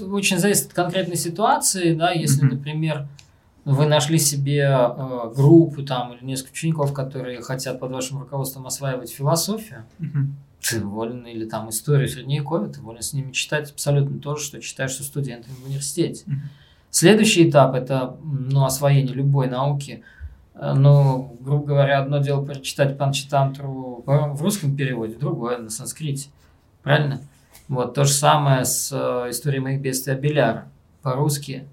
очень зависит от конкретной ситуации, да, если, например, вы нашли себе э, группу там или несколько учеников, которые хотят под вашим руководством осваивать философию, ты волен, или там историю средневековья, ты волен с ними читать абсолютно то же, что читаешь со студентами в университете. Следующий этап – это ну, освоение любой науки. Э, ну, грубо говоря, одно дело прочитать Панчитантру в русском переводе, другое на санскрите. Правильно? Вот, то же самое с э, историей моих бедствий Беляра. По-русски,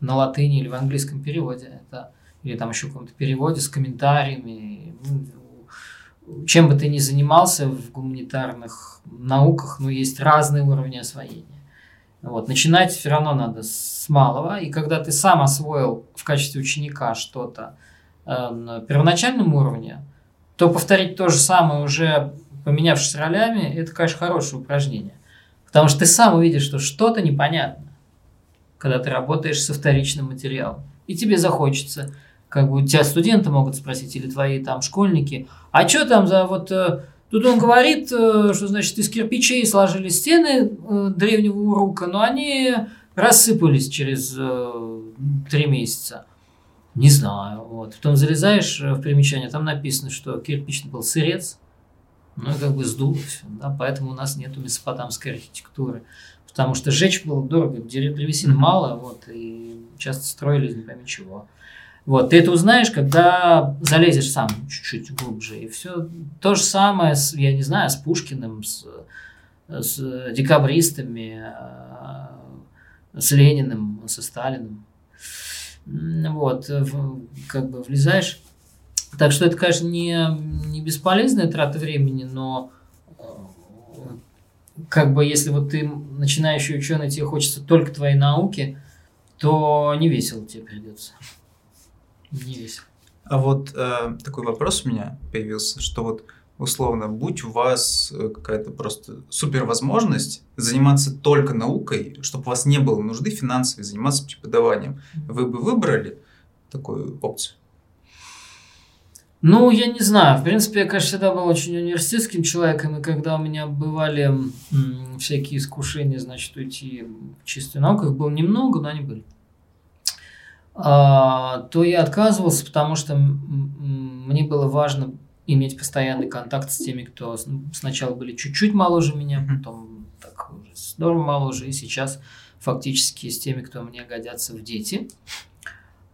на латыни или в английском переводе. Это, или там еще в каком-то переводе с комментариями, чем бы ты ни занимался в гуманитарных науках, ну, есть разные уровни освоения. Вот. Начинать все равно надо с малого, и когда ты сам освоил в качестве ученика что-то э, на первоначальном уровне, то повторить то же самое уже поменявшись ролями, это, конечно, хорошее упражнение. Потому что ты сам увидишь, что что-то непонятно, когда ты работаешь со вторичным материалом. И тебе захочется как бы тебя студенты могут спросить, или твои там школьники, а что там за вот... Э, тут он говорит, э, что, значит, из кирпичей сложили стены э, древнего урука, но они рассыпались через три месяца. Не знаю. Вот. Потом залезаешь в примечание, там написано, что кирпич был сырец, ну и как бы сдуло все. Да? Поэтому у нас нету месопотамской архитектуры. Потому что сжечь было дорого, древесины мало, вот, и часто строили не пойми чего. Вот, ты это узнаешь, когда залезешь сам чуть-чуть глубже. И все то же самое, с, я не знаю, с Пушкиным, с, с декабристами, э, с Лениным, со Сталиным. Вот, в, как бы влезаешь. Так что это, конечно, не, не бесполезная трата времени, но как бы если вот ты начинающий ученый, тебе хочется только твоей науки, то не весело тебе придется не весело. А вот э, такой вопрос у меня появился, что вот условно, будь у вас э, какая-то просто супер возможность заниматься только наукой, чтобы у вас не было нужды финансовой заниматься преподаванием, вы бы выбрали такую опцию? Ну, я не знаю. В принципе, я, конечно, всегда был очень университетским человеком, и когда у меня бывали всякие искушения, значит, уйти в чистую науку, их было немного, но они были. А, то я отказывался, потому что мне было важно иметь постоянный контакт с теми, кто сначала были чуть-чуть моложе меня, потом так уже здорово моложе, и сейчас фактически с теми, кто мне годятся в дети.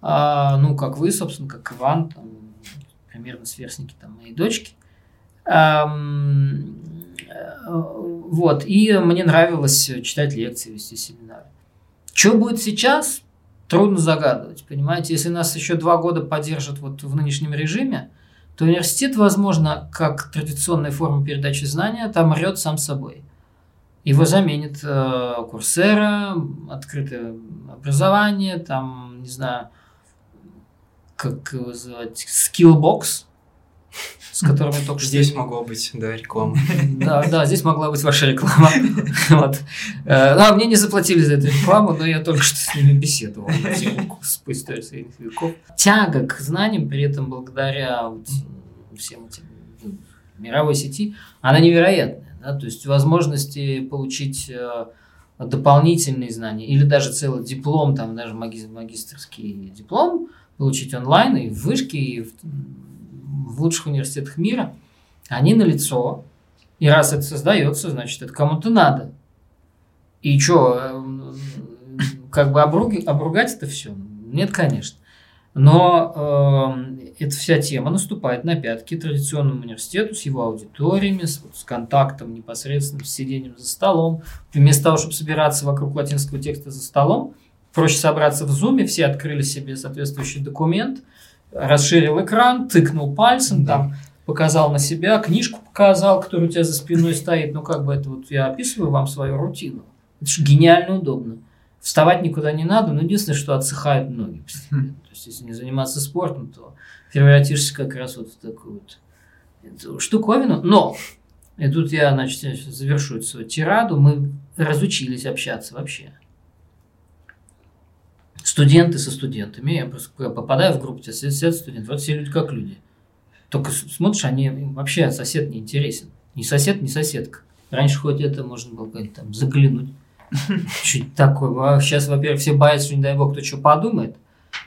А, ну, как вы, собственно, как Иван, там, примерно сверстники там, моей дочки. А, вот, и мне нравилось читать лекции, вести семинары. Что будет сейчас, трудно загадывать, понимаете? Если нас еще два года поддержат вот в нынешнем режиме, то университет, возможно, как традиционная форма передачи знания, там рет сам собой. Его заменит э, Курсера, открытое образование, там, не знаю, как его называть, Skillbox, с которыми только что... Здесь могло быть, да, реклама. Да, да, здесь могла быть ваша реклама. Вот. А, мне не заплатили за эту рекламу, но я только что с ними беседовал на тему истории средних веков. Тяга к знаниям при этом благодаря всем этим ну, мировой сети, она невероятная. Да? То есть возможности получить дополнительные знания или даже целый диплом, там даже магистрский диплом получить онлайн и в вышке, и в в лучших университетах мира, они на лицо. И раз это создается, значит, это кому-то надо. И что, э, как бы обруги, обругать это все? Нет, конечно. Но э, эта вся тема наступает на пятки традиционному университету с его аудиториями, с, с контактом непосредственно, с сидением за столом. Вместо того, чтобы собираться вокруг латинского текста за столом, проще собраться в зуме, все открыли себе соответствующий документ – расширил экран, тыкнул пальцем, Да. там, показал на себя, книжку показал, которая у тебя за спиной стоит. Ну, как бы это вот я описываю вам свою рутину. Это же гениально удобно. Вставать никуда не надо, но единственное, что отсыхают ноги. Хм. То есть, если не заниматься спортом, то превратишься как раз вот в такую вот штуковину. Но, и тут я, значит, завершу свою тираду, мы разучились общаться вообще. Студенты со студентами, я просто попадаю в группу, сидят сидят студенты, вот все люди как люди. Только смотришь, они им вообще сосед не интересен. Ни сосед, ни соседка. Раньше хоть это можно было как-нибудь там заглянуть. Чуть такое. А сейчас, во-первых, все боятся, что не дай бог, кто что подумает.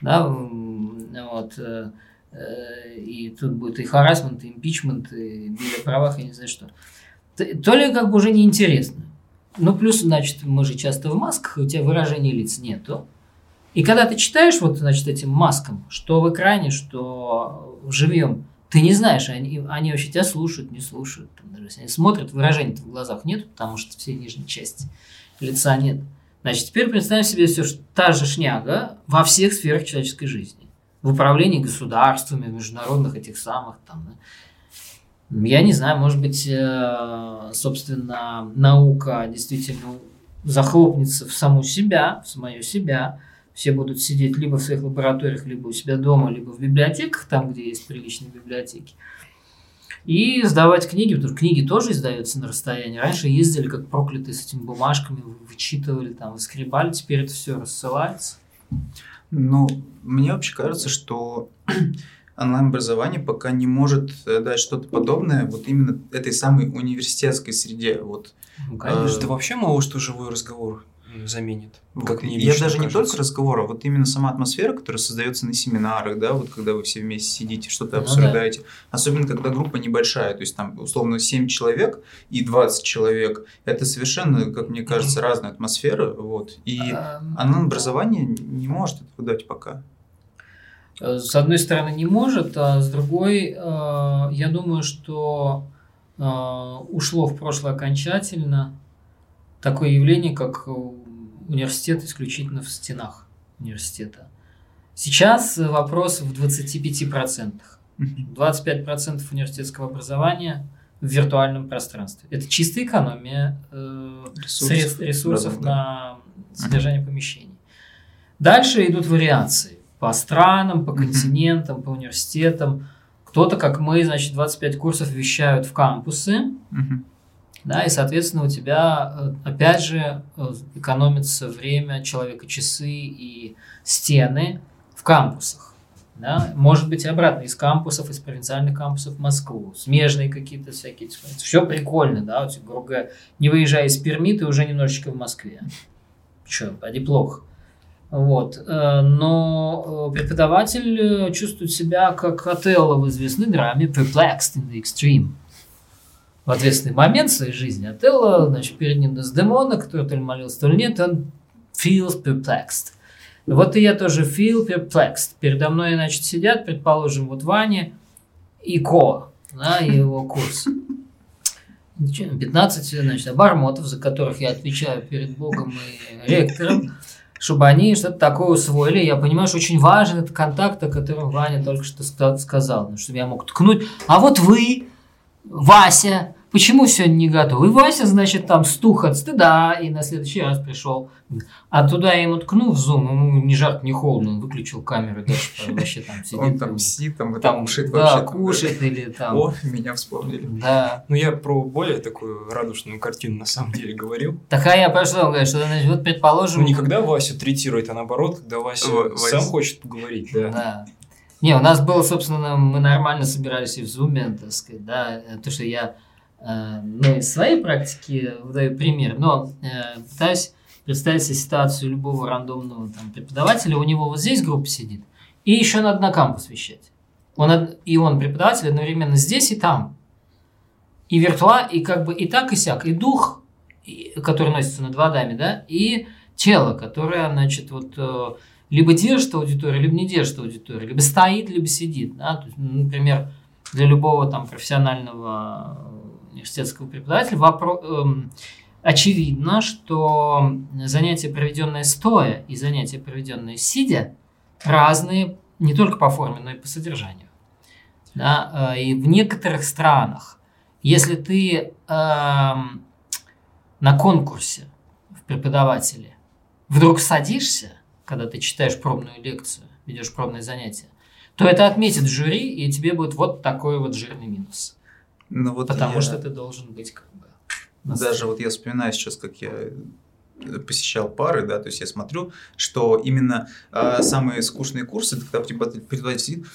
Да, вот. э, э, И тут будет и харасмент, и импичмент, и биль о правах, я не знаю что. То ли как бы уже неинтересно. Ну, плюс, значит, мы же часто в масках, у тебя выражения лиц нету. И когда ты читаешь вот, значит, этим маскам, что в экране, что живьем, ты не знаешь, они, они вообще тебя слушают, не слушают. Там, даже если они смотрят, выражений в глазах нет, потому что всей нижней части лица нет. Значит, теперь представим себе все, что та же шняга во всех сферах человеческой жизни. В управлении государствами, международных этих самых там. да. Я не знаю, может быть, э, собственно, наука действительно захлопнется в саму себя, в самое себя. Все будут сидеть либо в своих лабораториях, либо у себя дома, либо в библиотеках, там, где есть приличные библиотеки. И сдавать книги, потому что книги тоже издаются на расстоянии. Раньше ездили как проклятые с этими бумажками, вычитывали, там, выскребали, теперь это все рассылается. Ну, мне вообще кажется, что онлайн-образование пока не может э, дать что-то подобное вот именно этой самой университетской среде. Вот, Ну, Э, конечно. Да вообще мало что живой разговор м, заменит. Как вот. мне Я даже не кажется. только разговор, а вот именно сама атмосфера, которая создается на семинарах, да, вот когда вы все вместе сидите, что-то Ну да. обсуждаете. Особенно, когда группа небольшая, то есть там условно 7 человек и 20 человек. Это совершенно, как мне кажется, разная атмосфера. Вот. И Эм, онлайн-образование не может этого дать пока. Э, С одной стороны не может, а с другой, э, я думаю, что э, ушло в прошлое окончательно такое явление, как э, университет исключительно в стенах университета. Сейчас э, вопрос в 25%. 25% университетского образования в виртуальном пространстве. Это чистая экономия э, Ресурсов. средств, ресурсов Да-да-да. на содержание помещений. Дальше идут вариации по странам, по континентам, по университетам. Кто-то, как мы, значит, 25 курсов вещают в кампусы. Да, и, соответственно, у тебя, э, опять же, э, экономится время, человека, часы и стены в кампусах. Да? Может быть, и обратно, из кампусов, из провинциальных кампусов в Москву, смежные какие-то всякие. Все прикольно, да, у тебя, грубо говоря, не выезжая из Перми, ты уже немножечко в Москве. Че, поди плохо. Вот. э, Но преподаватель чувствует себя как Отелло в известной драме Perplexed in the Extreme в ответственный момент своей жизни Отелло, значит, перед ним Дездемона, который то ли молился, то ли нет, он feels perplexed. Вот и я тоже feel perplexed. Передо мной, значит, сидят, предположим, вот Ваня и Ко, да, и его курс. 15, значит, обормотов, за которых я отвечаю перед Богом и ректором, чтобы они что-то такое усвоили. Я понимаю, что очень важен этот контакт, о котором Ваня только что ска- сказал, чтобы я мог ткнуть. А вот вы, Вася, почему сегодня не готовы? И Вася, значит, там стух от стыда, и на следующий раз пришел. А туда я ему ткну в зум, ему ни жарко, ни холодно, он выключил камеру, дальше вообще там сидит. Он там сидит, там, там, кушает да, вообще. там, кушает или там... О, меня вспомнили. Да. Ну, я про более такую радужную картину на самом деле говорил. Такая я пошла, говорю, что, значит, вот предположим... Ну, не когда Вася третирует, а наоборот, когда Вася Ва- сам хочет поговорить, да. Да. Не, у нас было, собственно, мы нормально собирались и в зуме, так сказать, да, то, что я, э, ну, из своей практики выдаю пример, но э, пытаюсь представить себе ситуацию любого рандомного там, преподавателя, у него вот здесь группа сидит, и еще надо на кампус вещать. Он, и он преподаватель одновременно здесь и там. И виртуа, и как бы и так, и сяк, и дух, и- который носится над водами, да, и тело, которое, значит, вот э, либо держит аудиторию, либо не держит аудиторию, либо стоит, либо сидит. Да? То есть, ну, например, для любого там профессионального э, университетского преподавателя вопро- эм, очевидно, что занятия, проведенные стоя, и занятия, проведенные сидя, разные не только по форме, но и по содержанию. Да? И в некоторых странах, если ты эм, на конкурсе в преподавателе вдруг садишься, когда ты читаешь пробную лекцию, ведешь пробное занятие, то это отметит жюри, и тебе будет вот такой вот жирный минус. Ну, вот Потому я- что ты должен быть как бы... Даже вот я вспоминаю сейчас, как я э, посещал пары, да, то есть я смотрю, что именно э, самые скучные курсы, когда преподаватель сидит, «Э,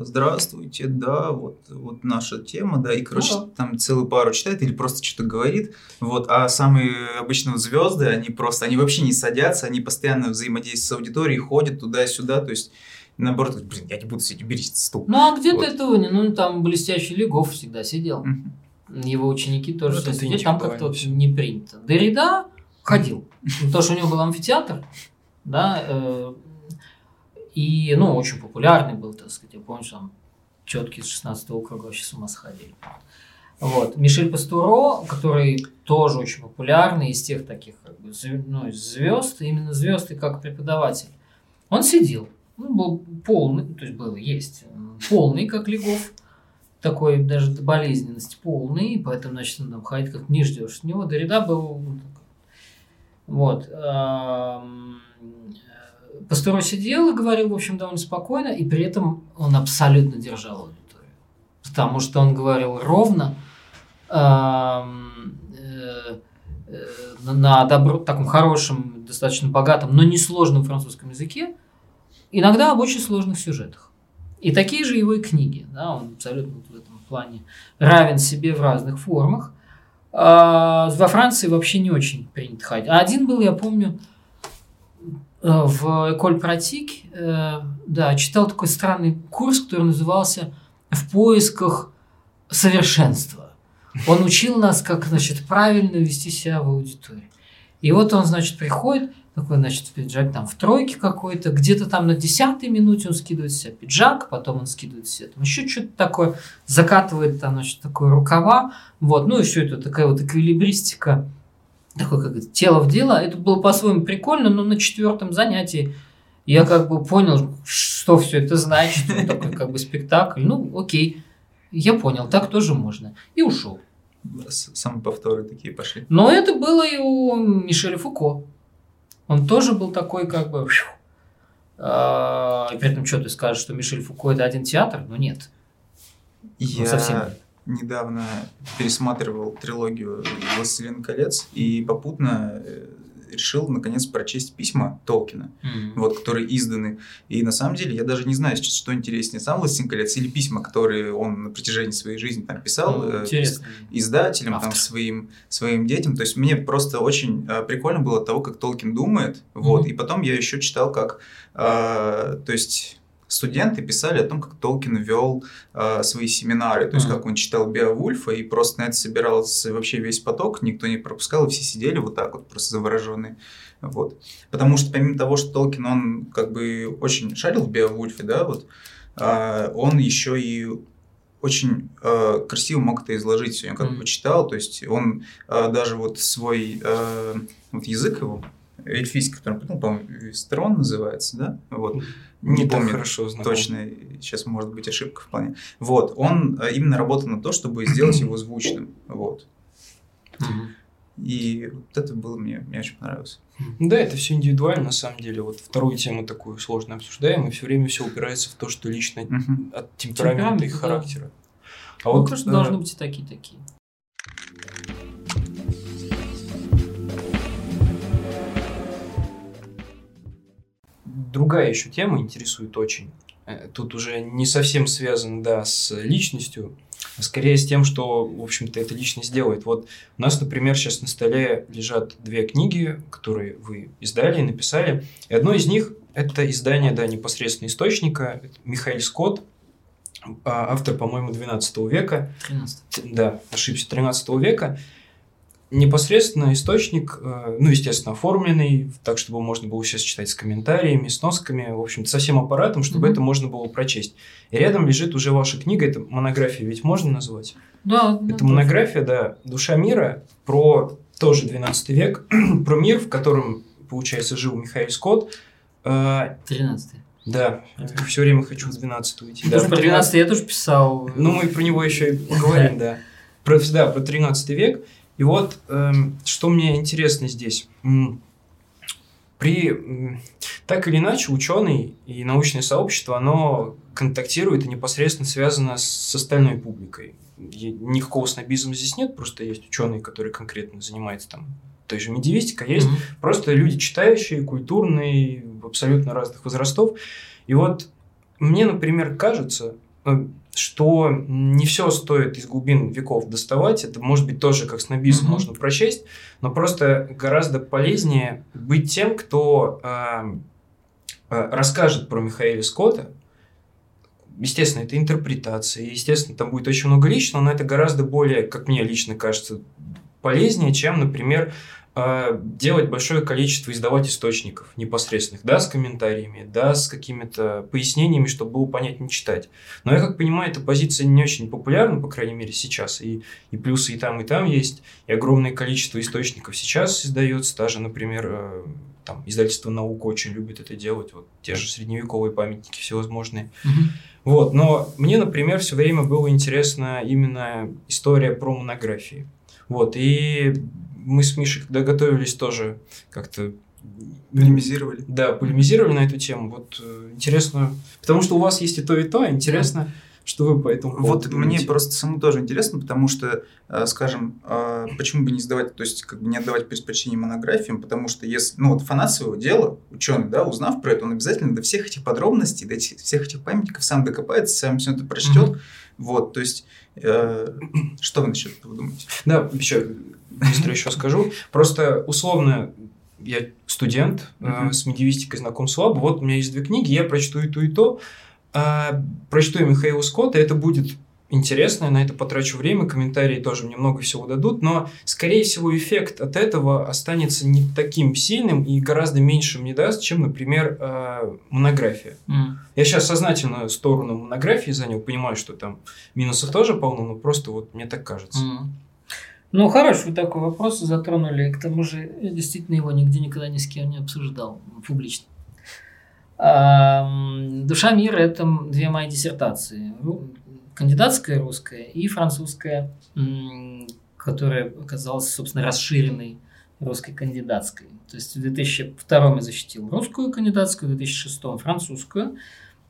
здравствуйте, да, вот, вот наша тема, да, и, короче, Ну да. там целую пару читает или просто что-то говорит, вот, а самые обычно звезды, они просто, они вообще не садятся, они постоянно взаимодействуют с аудиторией, ходят туда-сюда, то есть, наоборот, блин, я не буду сидеть, уберите этот стул. Ну, а где-то Вот. этого не... Ну, там блестящий Легов всегда сидел. Мгм. Его ученики тоже Ну, сидели, там как-то не принято. Derrida ходил. Ну, Потому что у него был амфитеатр, да, э, и, ну, очень популярный был, так сказать, я помню, что там четкий из 16 округа вообще с ума сходили. Вот. Мишель Пастуро, который тоже очень популярный, из тех таких как бы, ну, звезд, именно звезд и как преподаватель, он сидел. Он был полный, то есть был, есть, полный, как Легов, такой даже до болезненности полный, поэтому, значит, он там ходит, как не ждешь. У него Дорида был ну. Вот. ам, Пастуро сидел и говорил, в общем, довольно спокойно, и при этом он абсолютно держал аудиторию. Потому что он говорил ровно, ам, э, э, на- добро, таком хорошем, достаточно богатом, но несложном французском языке, иногда об очень сложных сюжетах. И такие же его и книги. Да, он абсолютно в этом плане равен себе в разных формах. А, во Франции вообще не очень принято ходить. А один был, я помню, в Эколь Протик, э, да, читал такой странный курс, который назывался «В поисках совершенства». Он учил нас, как, значит, правильно вести себя в аудитории. И вот он, значит, приходит, такой, значит, пиджак там в тройке какой-то, где-то там на десятой минуте он скидывает с себя пиджак, потом он скидывает с себя там еще что-то такое, закатывает там, значит, такое рукава, вот, ну и все это такая вот эквилибристика, такое как тело в дело. Это было по-своему прикольно, но на четвертом занятии я как бы понял, что все это значит, такой как бы спектакль. Ну, окей, я понял, так тоже можно. И ушел. С- Самоповторы такие пошли. Но это было и у Мишеля Фуко. Он тоже был такой как бы... А, И при этом что ты скажешь, что Мишель Фуко это один театр? Но нет. Я совсем нет. Недавно пересматривал трилогию «Властелин колец» и попутно э, решил наконец прочесть письма Толкина, вот, которые изданы. И на самом деле я даже не знаю сейчас, что интереснее, сам «Властелин колец» или письма, которые он на протяжении своей жизни там писал, Ну, э, издателям, там, своим, своим детям. То есть мне просто очень э, прикольно было того, как Толкин думает. Вот. Мгм. И потом я еще читал, как э, то есть студенты писали о том, как Толкин вел э, свои семинары. То есть Мгм. как он читал Беовульфа, и просто на это собирался вообще весь поток, никто не пропускал, и все сидели вот так вот, просто завороженные. Вот. Потому что помимо того, что Толкин, он как бы очень шарил в Беовульфе, да, вот, а, он еще и очень э, красиво мог это изложить, все, я как Мгм. бы читал, то есть он э, даже вот свой э, вот язык его, эльфийский, который он придумал, по-моему, Вестерон называется, да, вот, не, Не так помню хорошо знаком. точно, сейчас может быть ошибка вполне, вот, он э, именно работал на то, чтобы сделать его звучным, вот, и вот это было мне, мне очень понравилось. Да, это все индивидуально, на самом деле. Вот вторую тему такую сложно обсуждаем, и все время все упирается в то, что лично от темперамента и характера. А Ну, вот просто э, должны быть и такие-такие. Другая еще тема интересует очень. Э, Тут уже не совсем связано, да, с личностью, а скорее с тем, что, в общем-то, эта личность делает. Вот у нас, например, сейчас на столе лежат две книги, которые вы издали и написали. И одно из них – это издание, да, непосредственно источника. Михаил Скотт, а, автор, по-моему, 12 века. 13. Т- да, ошибся, 13 века. Непосредственно источник, э, ну, естественно, оформленный, так, чтобы можно было сейчас читать с комментариями, с носками, в общем со всем аппаратом, чтобы Мгм. это можно было прочесть. И рядом лежит уже ваша книга, это монография, ведь можно назвать? Да, Это монография, да, «Душа мира» про тоже 12 век, про мир, в котором, получается, жил Михаил Скотт. Э, 13. Да, все время хочу в 12 уйти. Да, про 12 я тоже писал. Ну, мы про него еще и поговорим, да. Про, да, про 13 век. И вот, эм, что мне интересно здесь. При, так или иначе, ученый и научное сообщество, оно контактирует и непосредственно связано с остальной публикой. Никакого снобизма здесь нет, просто есть ученые, которые конкретно занимаются там той же медиевистикой, а есть mm-hmm. просто люди читающие, культурные, абсолютно разных возрастов. И вот мне, например, кажется, э, что не все стоит из глубин веков доставать. Это может быть тоже как снобизм mm-hmm. можно прочесть, но просто гораздо полезнее быть тем, кто э, э, расскажет про Михаила Скотта. Естественно, это интерпретация, естественно, там будет очень много личного, но это гораздо более, как мне лично кажется, полезнее, чем, например, делать большое количество издавать источников непосредственных, да, с комментариями, да, с какими-то пояснениями, чтобы было понятнее читать. Но я как понимаю, эта позиция не очень популярна, по крайней мере, сейчас. И, и плюсы и там, и там есть. И огромное количество источников сейчас издается. Даже, например, э, там, издательство «Наука» очень любит это делать. Вот те же средневековые памятники всевозможные. Вот. Но мне, например, все время было интересно именно история про монографии. Вот. И мы с Мишей, когда готовились, тоже как-то Полемизировали. Да, полемизировали на эту тему. Вот э, интересно, потому что у вас есть и то, и то, интересно, да. что вы по этому поводу Вот думаете. мне просто самому тоже интересно, потому что, э, скажем, э, почему бы не сдавать, то есть как бы не отдавать предпочтение монографиям, потому что если, ну вот фанат своего дела, ученый, да, узнав про это, он обязательно до всех этих подробностей, до всех этих памятников сам докопается, сам все это прочтет. Угу. Вот, то есть, э, что вы насчет этого думаете? Да, еще быстро еще скажу. Просто условно я студент, э, с медиевистикой знаком слабо. Вот у меня есть две книги, я прочту и то, и то. Э, прочту и Михаила Скотта, это будет интересно, на это потрачу время, комментарии тоже мне много всего дадут, но, скорее всего, эффект от этого останется не таким сильным и гораздо меньшим не даст, чем, например, э, монография. Mm. Я сейчас сознательно сторону монографии занял, понимаю, что там минусов тоже полно, но просто вот мне так кажется. Mm. Ну, хороший такой вопрос затронули. К тому же, я действительно его нигде никогда ни с кем не обсуждал публично. Душа мира – это две мои диссертации. Кандидатская русская и французская, которая оказалась, собственно, расширенной русской кандидатской. То есть в 2002 я защитил русскую кандидатскую, в 2006 французскую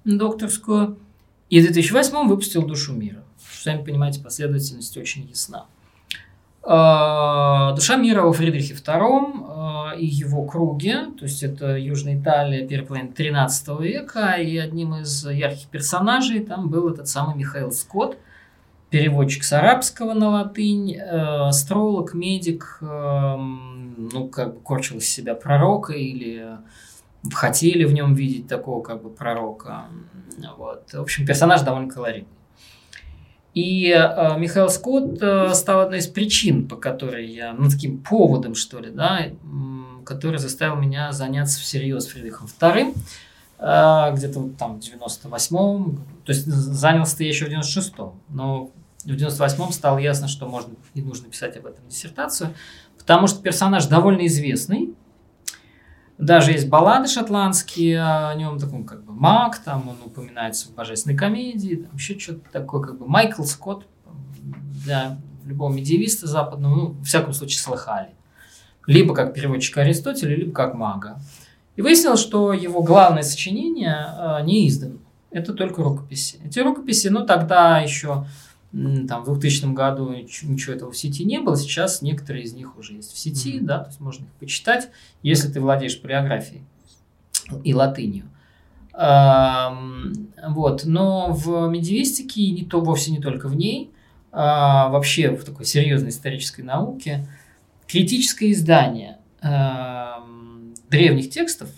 докторскую, и в 2008 выпустил «Душу мира». Сами понимаете, последовательность очень ясна. А, Душа мира во Фридрихе II а, и его круге, то есть это Южная Италия, первая половина 13 века, и одним из ярких персонажей там был этот самый Михаил Скотт, переводчик с арабского на латынь, э, астролог, медик, э, ну, как бы корчил из себя пророка или хотели в нем видеть такого как бы пророка. Вот. В общем, персонаж довольно колоритный. И э, Михаил Скотт э, стал одной из причин, по которой я, ну, таким поводом, что ли, да, который заставил меня заняться всерьез Фридрихом II, э, где-то вот там в 98-м, то есть занялся я еще в 96-м, но в 98-м стало ясно, что можно и нужно писать об этом диссертацию, потому что персонаж довольно известный, даже есть баллады шотландские о нем, таком как бы маг, там он упоминается в божественной комедии, там еще что-то такое, как бы Майкл Скотт для любого медиевиста западного, ну, в всяком случае, слыхали. Либо как переводчик Аристотеля, либо как мага. И выяснилось, что его главное сочинение э, не издано. Это только рукописи. Эти рукописи, ну, тогда еще там, в 2000 году ничего этого в сети не было, сейчас некоторые из них уже есть в сети, mm-hmm. да, то есть можно их почитать, если ты владеешь палеографией и латынью. Вот, но в медиевистике, не то, вовсе не только в ней, а вообще в такой серьезной исторической науке, критическое издание древних текстов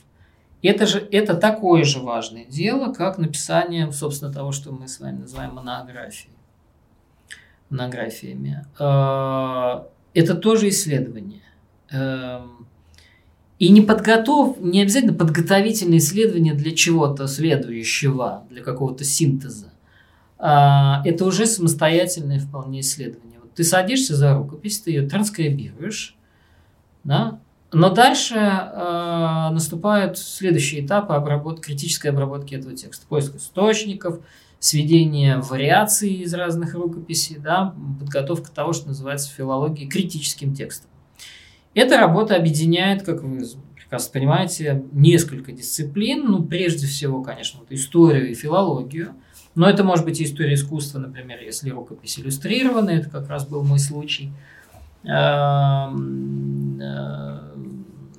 это же это такое же важное дело, как написание, собственно, того, что мы с вами называем монографией монографиями. А, это тоже исследование. Эм, и не, подготов, не обязательно подготовительное исследование для чего-то следующего, для какого-то синтеза. А, это уже самостоятельное вполне исследование. Вот ты садишься за рукопись, ты ее транскрибируешь, да? но дальше э, наступают следующие этапы обработ... критической обработки этого текста. Поиск источников, сведение вариаций из разных рукописей, да, подготовка того, что называется филологией критическим текстом. Эта работа объединяет, как вы прекрасно понимаете, несколько дисциплин. Ну, прежде всего, конечно, вот историю и филологию. Но это может быть и история искусства, например, если рукопись иллюстрирована, это как раз был мой случай. Эм, э,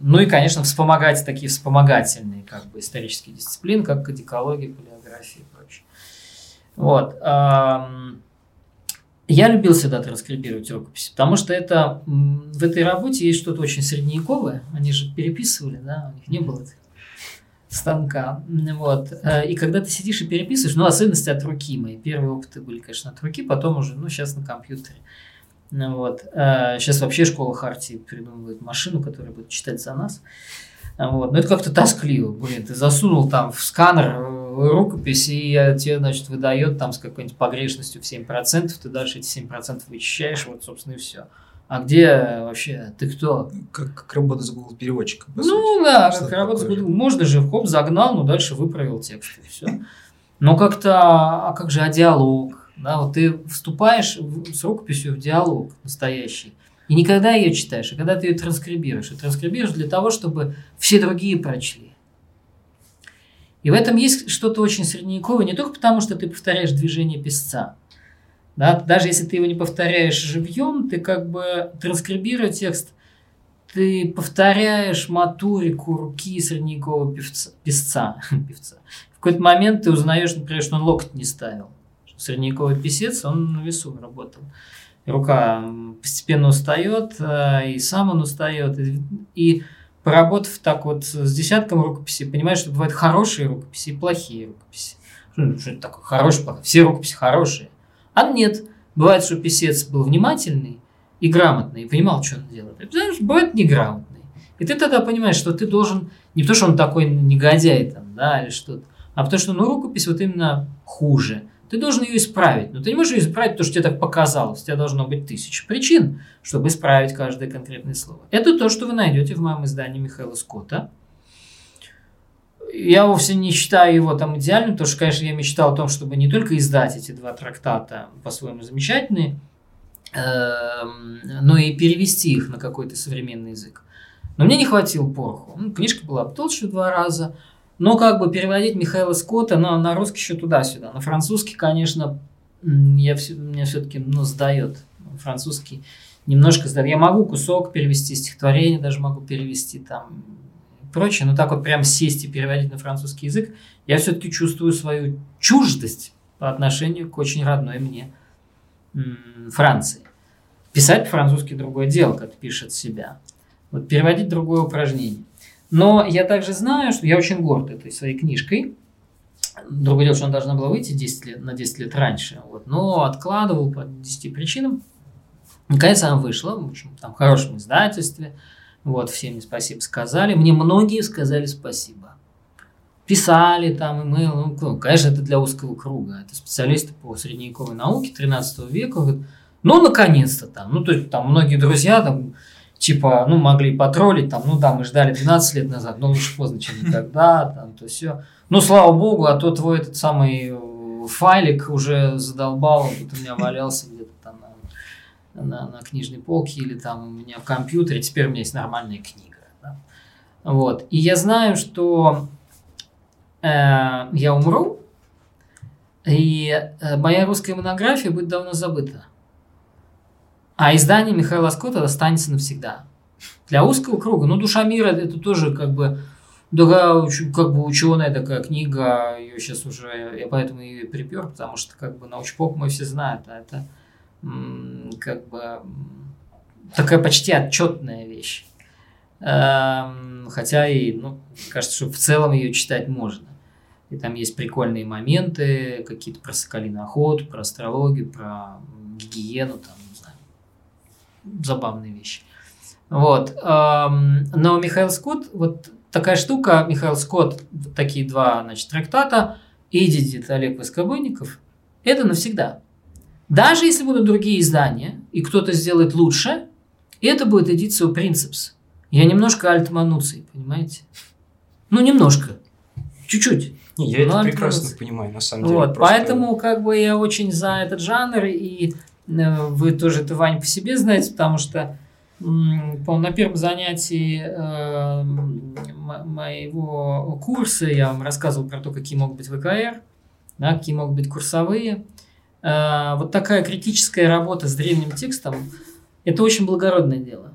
ну и, конечно, вспомогать такие вспомогательные как бы исторические дисциплины, как кодикология, палеография. Вот. Я любил всегда транскрибировать рукописи, потому что это в этой работе есть что-то очень средневековое. Они же переписывали, да, у них не было станка. Вот. Э, и когда ты сидишь и переписываешь, ну, особенности от руки мои. Первые опыты были, конечно, от руки, потом уже, ну, сейчас на компьютере. Вот. Сейчас э, вообще школа Хартии придумывает машину, которая будет читать за нас. Вот. Но это как-то тоскливо. Блин, ты засунул там в сканер рукопись, и тебе, значит, выдает там с какой-нибудь погрешностью в 7%, ты дальше эти 7% вычищаешь, вот, собственно, и все. А где вообще ты кто? Как, как работа с Google переводчиком. Ну сути. да, Что как работа с Google. Можно же, хоп, загнал, но дальше выправил текст, и все. Но как-то, а как же, а диалог? Да, вот ты вступаешь с рукописью в диалог настоящий. И никогда ее читаешь, а когда ты ее транскрибируешь. И транскрибируешь для того, чтобы все другие прочли. И в этом есть что-то очень средневековое, не только потому, что ты повторяешь движение писца. Да? Даже если ты его не повторяешь живьем, ты как бы транскрибируя текст, ты повторяешь моторику руки средневекового певца, писца, певца. В какой-то момент ты узнаешь, например, что он локоть не ставил. Средневековый писец, он на весу работал рука постепенно устает, э, и сам он устает. И поработав так вот с десятком рукописей, понимаешь, что бывают хорошие рукописи и плохие рукописи. Ну, что это такое? Хорошие, плохие. Все рукописи хорошие. А нет. Бывает, что писец был внимательный и грамотный, и понимал, что он делает. Знаешь, бывает неграмотный. И ты тогда понимаешь, что ты должен, не потому что он такой негодяй там, да, или что-то, а потому что, ну, рукопись вот именно хуже – ты должен ее исправить. Но ты не можешь ее исправить, потому что тебе так показалось. У тебя должно быть тысяча причин, чтобы исправить каждое конкретное слово. Это то, что вы найдете в моем издании Михаила Скотта. Я вовсе не считаю его там идеальным, потому что, конечно, я мечтал о том, чтобы не только издать эти два трактата по-своему замечательные, эм, но и перевести их на какой-то современный язык. Но мне не хватило пороху. Ну, книжка была толще два раза – но как бы переводить Михаила Скотта на, на русский еще туда-сюда. На французский, конечно, я все, меня все-таки ну, сдает. Французский немножко сдает. Я могу кусок перевести, стихотворение даже могу перевести там прочее, но так вот прям сесть и переводить на французский язык, я все-таки чувствую свою чуждость по отношению к очень родной мне Франции. Писать по-французски другое дело, как пишет себя. Вот переводить другое упражнение. Но я также знаю, что я очень горд этой своей книжкой. Другое дело, что она должна была выйти 10 лет, на 10 лет раньше. Вот, но откладывал по 10 причинам. Наконец она вышла, в общем, там, в хорошем издательстве. Вот, всем мне спасибо сказали. Мне многие сказали спасибо. Писали там, имейл. Ну, ну, конечно, это для узкого круга. Это специалисты по средневековой науке 13 века. Говорят, ну, наконец-то там. Ну, то есть, там многие друзья там типа, ну, могли потроллить, там, ну да, мы ждали 12 лет назад, но лучше поздно, чем никогда, там, то все. Ну, слава богу, а то твой этот самый э, файлик уже задолбал, он тут у меня валялся где-то там на, на, на книжной полке или там у меня в компьютере, теперь у меня есть нормальная книга. Да? Вот. И я знаю, что э, я умру, и э, моя русская монография будет давно забыта. А издание Михаила Скотта останется навсегда. Для узкого круга. Ну, «Душа мира» это тоже как бы такая, как бы ученая такая книга, ее сейчас уже, я поэтому ее припер, потому что как бы научпоп мы все знают, а это как бы такая почти отчетная вещь. Эм, хотя и, ну, кажется, что в целом ее читать можно. И там есть прикольные моменты, какие-то про соколиный охоту, про астрологию, про гигиену, там, забавные вещи. Вот. Но Михаил Скотт, вот такая штука, Михаил Скотт, такие два, значит, трактата, Эдидит Олег Воскобойников, это навсегда. Даже если будут другие издания, и кто-то сделает лучше, это будет эдиция Принципс. Я немножко альтмануций, понимаете? Ну, немножко. Чуть-чуть. Не, я это Ну, прекрасно понимаю, на самом деле. Вот, просто- поэтому как бы я очень за этот жанр, и вы тоже это, Вань, по себе знаете, потому что по- на первом занятии э, моего курса я вам рассказывал про то, какие могут быть ВКР, да, какие могут быть курсовые. Э, вот такая критическая работа с древним текстом – это очень благородное дело.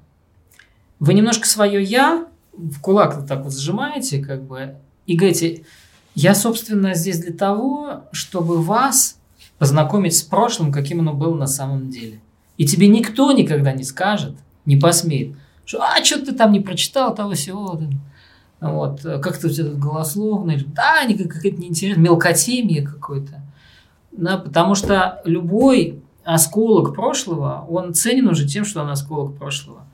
Вы немножко свое «я» в кулак вот так вот сжимаете, как бы, и говорите, я, собственно, здесь для того, чтобы вас познакомить с прошлым, каким оно было на самом деле. И тебе никто никогда не скажет, не посмеет, что «А, что ты там не прочитал того всего?» Вот, как-то у тебя тут голословно, или «Да, какая-то неинтересная, мелкотемия какой-то». Да, потому что любой осколок прошлого, он ценен уже тем, что он осколок прошлого.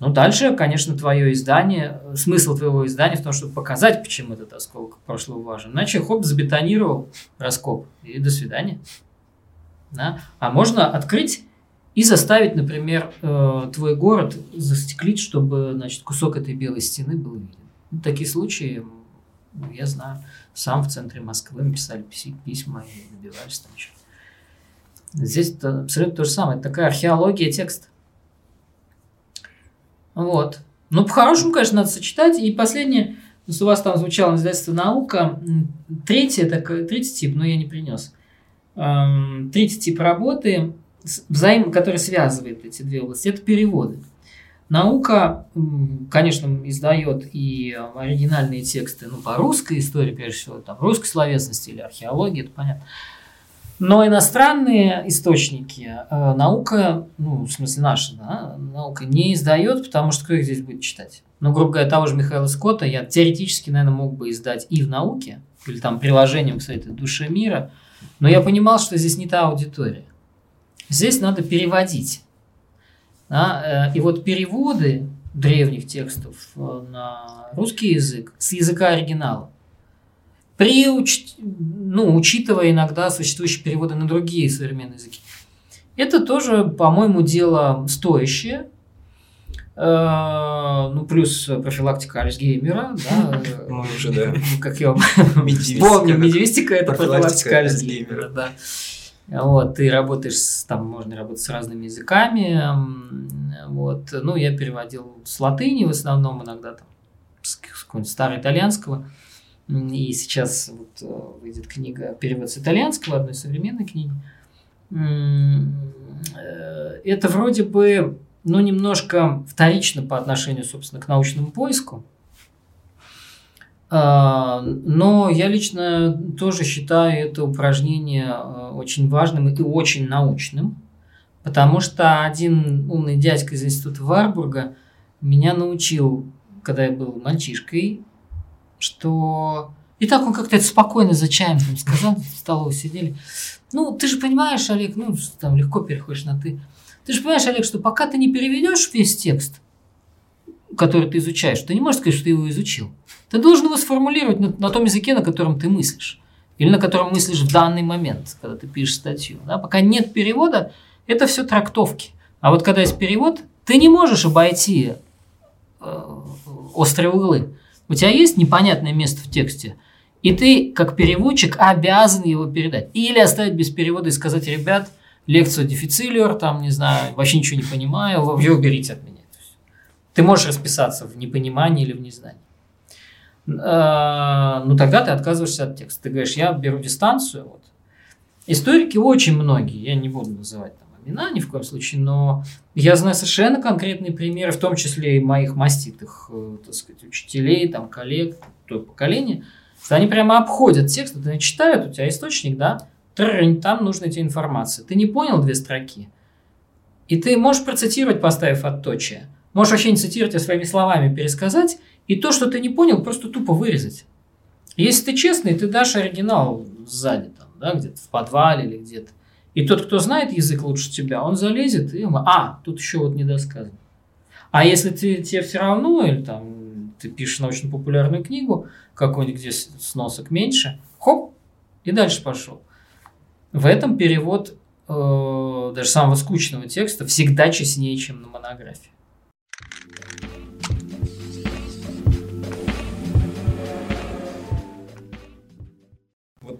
Ну, дальше, конечно, твое издание, э, смысл твоего издания в том, чтобы показать, почему этот осколок прошлого важен. Иначе, хоп, забетонировал раскоп, и до свидания. Да? А можно открыть и заставить, например, э, твой город застеклить, чтобы, значит, кусок этой белой стены был виден. Ну, такие случаи, я знаю, сам в центре Москвы мы писали письма и добивались там чего. Здесь это абсолютно то же самое. Это такая археология текста. Вот. Ну, по-хорошему, конечно, надо сочетать. И последнее, у вас там звучало издательство «Наука». М, Третье, так, третий тип, но я не принес. Эм, Третий тип работы, взаим, который связывает эти две области, это переводы. Наука, конечно, издает и оригинальные тексты, ну, по русской истории, прежде всего, там, русской словесности или археологии, это понятно. Но иностранные источники э, наука, ну, в смысле наша, да, наука не издает, потому что кто их здесь будет читать? Ну, грубо говоря, того же Михаила Скотта я теоретически, наверное, мог бы издать и в науке, или там приложением, кстати, «Душе мира», но я понимал, что здесь не та аудитория. Здесь надо переводить. Да, э, И вот переводы древних текстов э, на русский язык с языка оригинала при уч- ну, учитывая иногда существующие переводы на другие современные языки. Это тоже, по-моему, дело стоящее. Э, Ну, плюс профилактика Альцгеймера, да. Мы уже, да. Как я помню, медиевистика – это Профилактика Альцгеймера, да. Вот, ты работаешь, с- там можно работать с разными языками, вот, ну, я переводил с латыни в основном, иногда там с с какого-нибудь староитальянского, М, и сейчас вот э, выйдет книга, перевод с итальянского, одной современной книги. Э, Это вроде бы, ну, немножко вторично по отношению, собственно, к научному поиску, а, Но я лично тоже считаю это упражнение э, очень важным и очень научным, потому что один умный дядька из института Варбурга меня научил, когда я был мальчишкой, что... И так он как-то это спокойно за чаем там сказал, в столовой сидели. Ну, ты же понимаешь, Олег, ну, там легко переходишь на «ты». Ты же понимаешь, Олег, что пока ты не переведешь весь текст, который ты изучаешь, ты не можешь сказать, что ты его изучил. Ты должен его сформулировать на, на том языке, на котором ты мыслишь. Или на котором мыслишь в данный момент, когда ты пишешь статью. Да? Пока нет перевода, это все трактовки. А вот когда есть перевод, ты не можешь обойти э, острые углы. У тебя есть непонятное место в тексте, и ты, как переводчик, обязан его передать. Или оставить без перевода и сказать, ребят, лекцию дефицилиор, там, не знаю, вообще ничего не понимаю, вы уберите от меня. Ты можешь расписаться в непонимании или в незнании. Э, Ну, тогда ты отказываешься от текста. Ты говоришь, я беру дистанцию. Вот. Историки очень многие, я не буду называть там имена ни в коем случае, но я знаю совершенно конкретные примеры, в том числе и моих маститых, э, так сказать, учителей, там, коллег, то поколения, что они прямо обходят текст, вот читают, у тебя источник, да, там нужна тебе информация. Ты не понял две строки, и ты можешь процитировать, поставив отточие. Можешь вообще не цитировать, а своими словами пересказать, и то, что ты не понял, просто тупо вырезать. Если ты честный, ты дашь оригинал сзади, там, да, где-то в подвале или где-то. И тот, кто знает язык лучше тебя, он залезет и... А, тут еще вот недосказано. А если ты, тебе все равно, или там ты пишешь научно-популярную книгу, какой-нибудь, где сносок меньше, хоп, и дальше пошел. В этом перевод э, даже самого скучного текста всегда честнее, чем на монографии.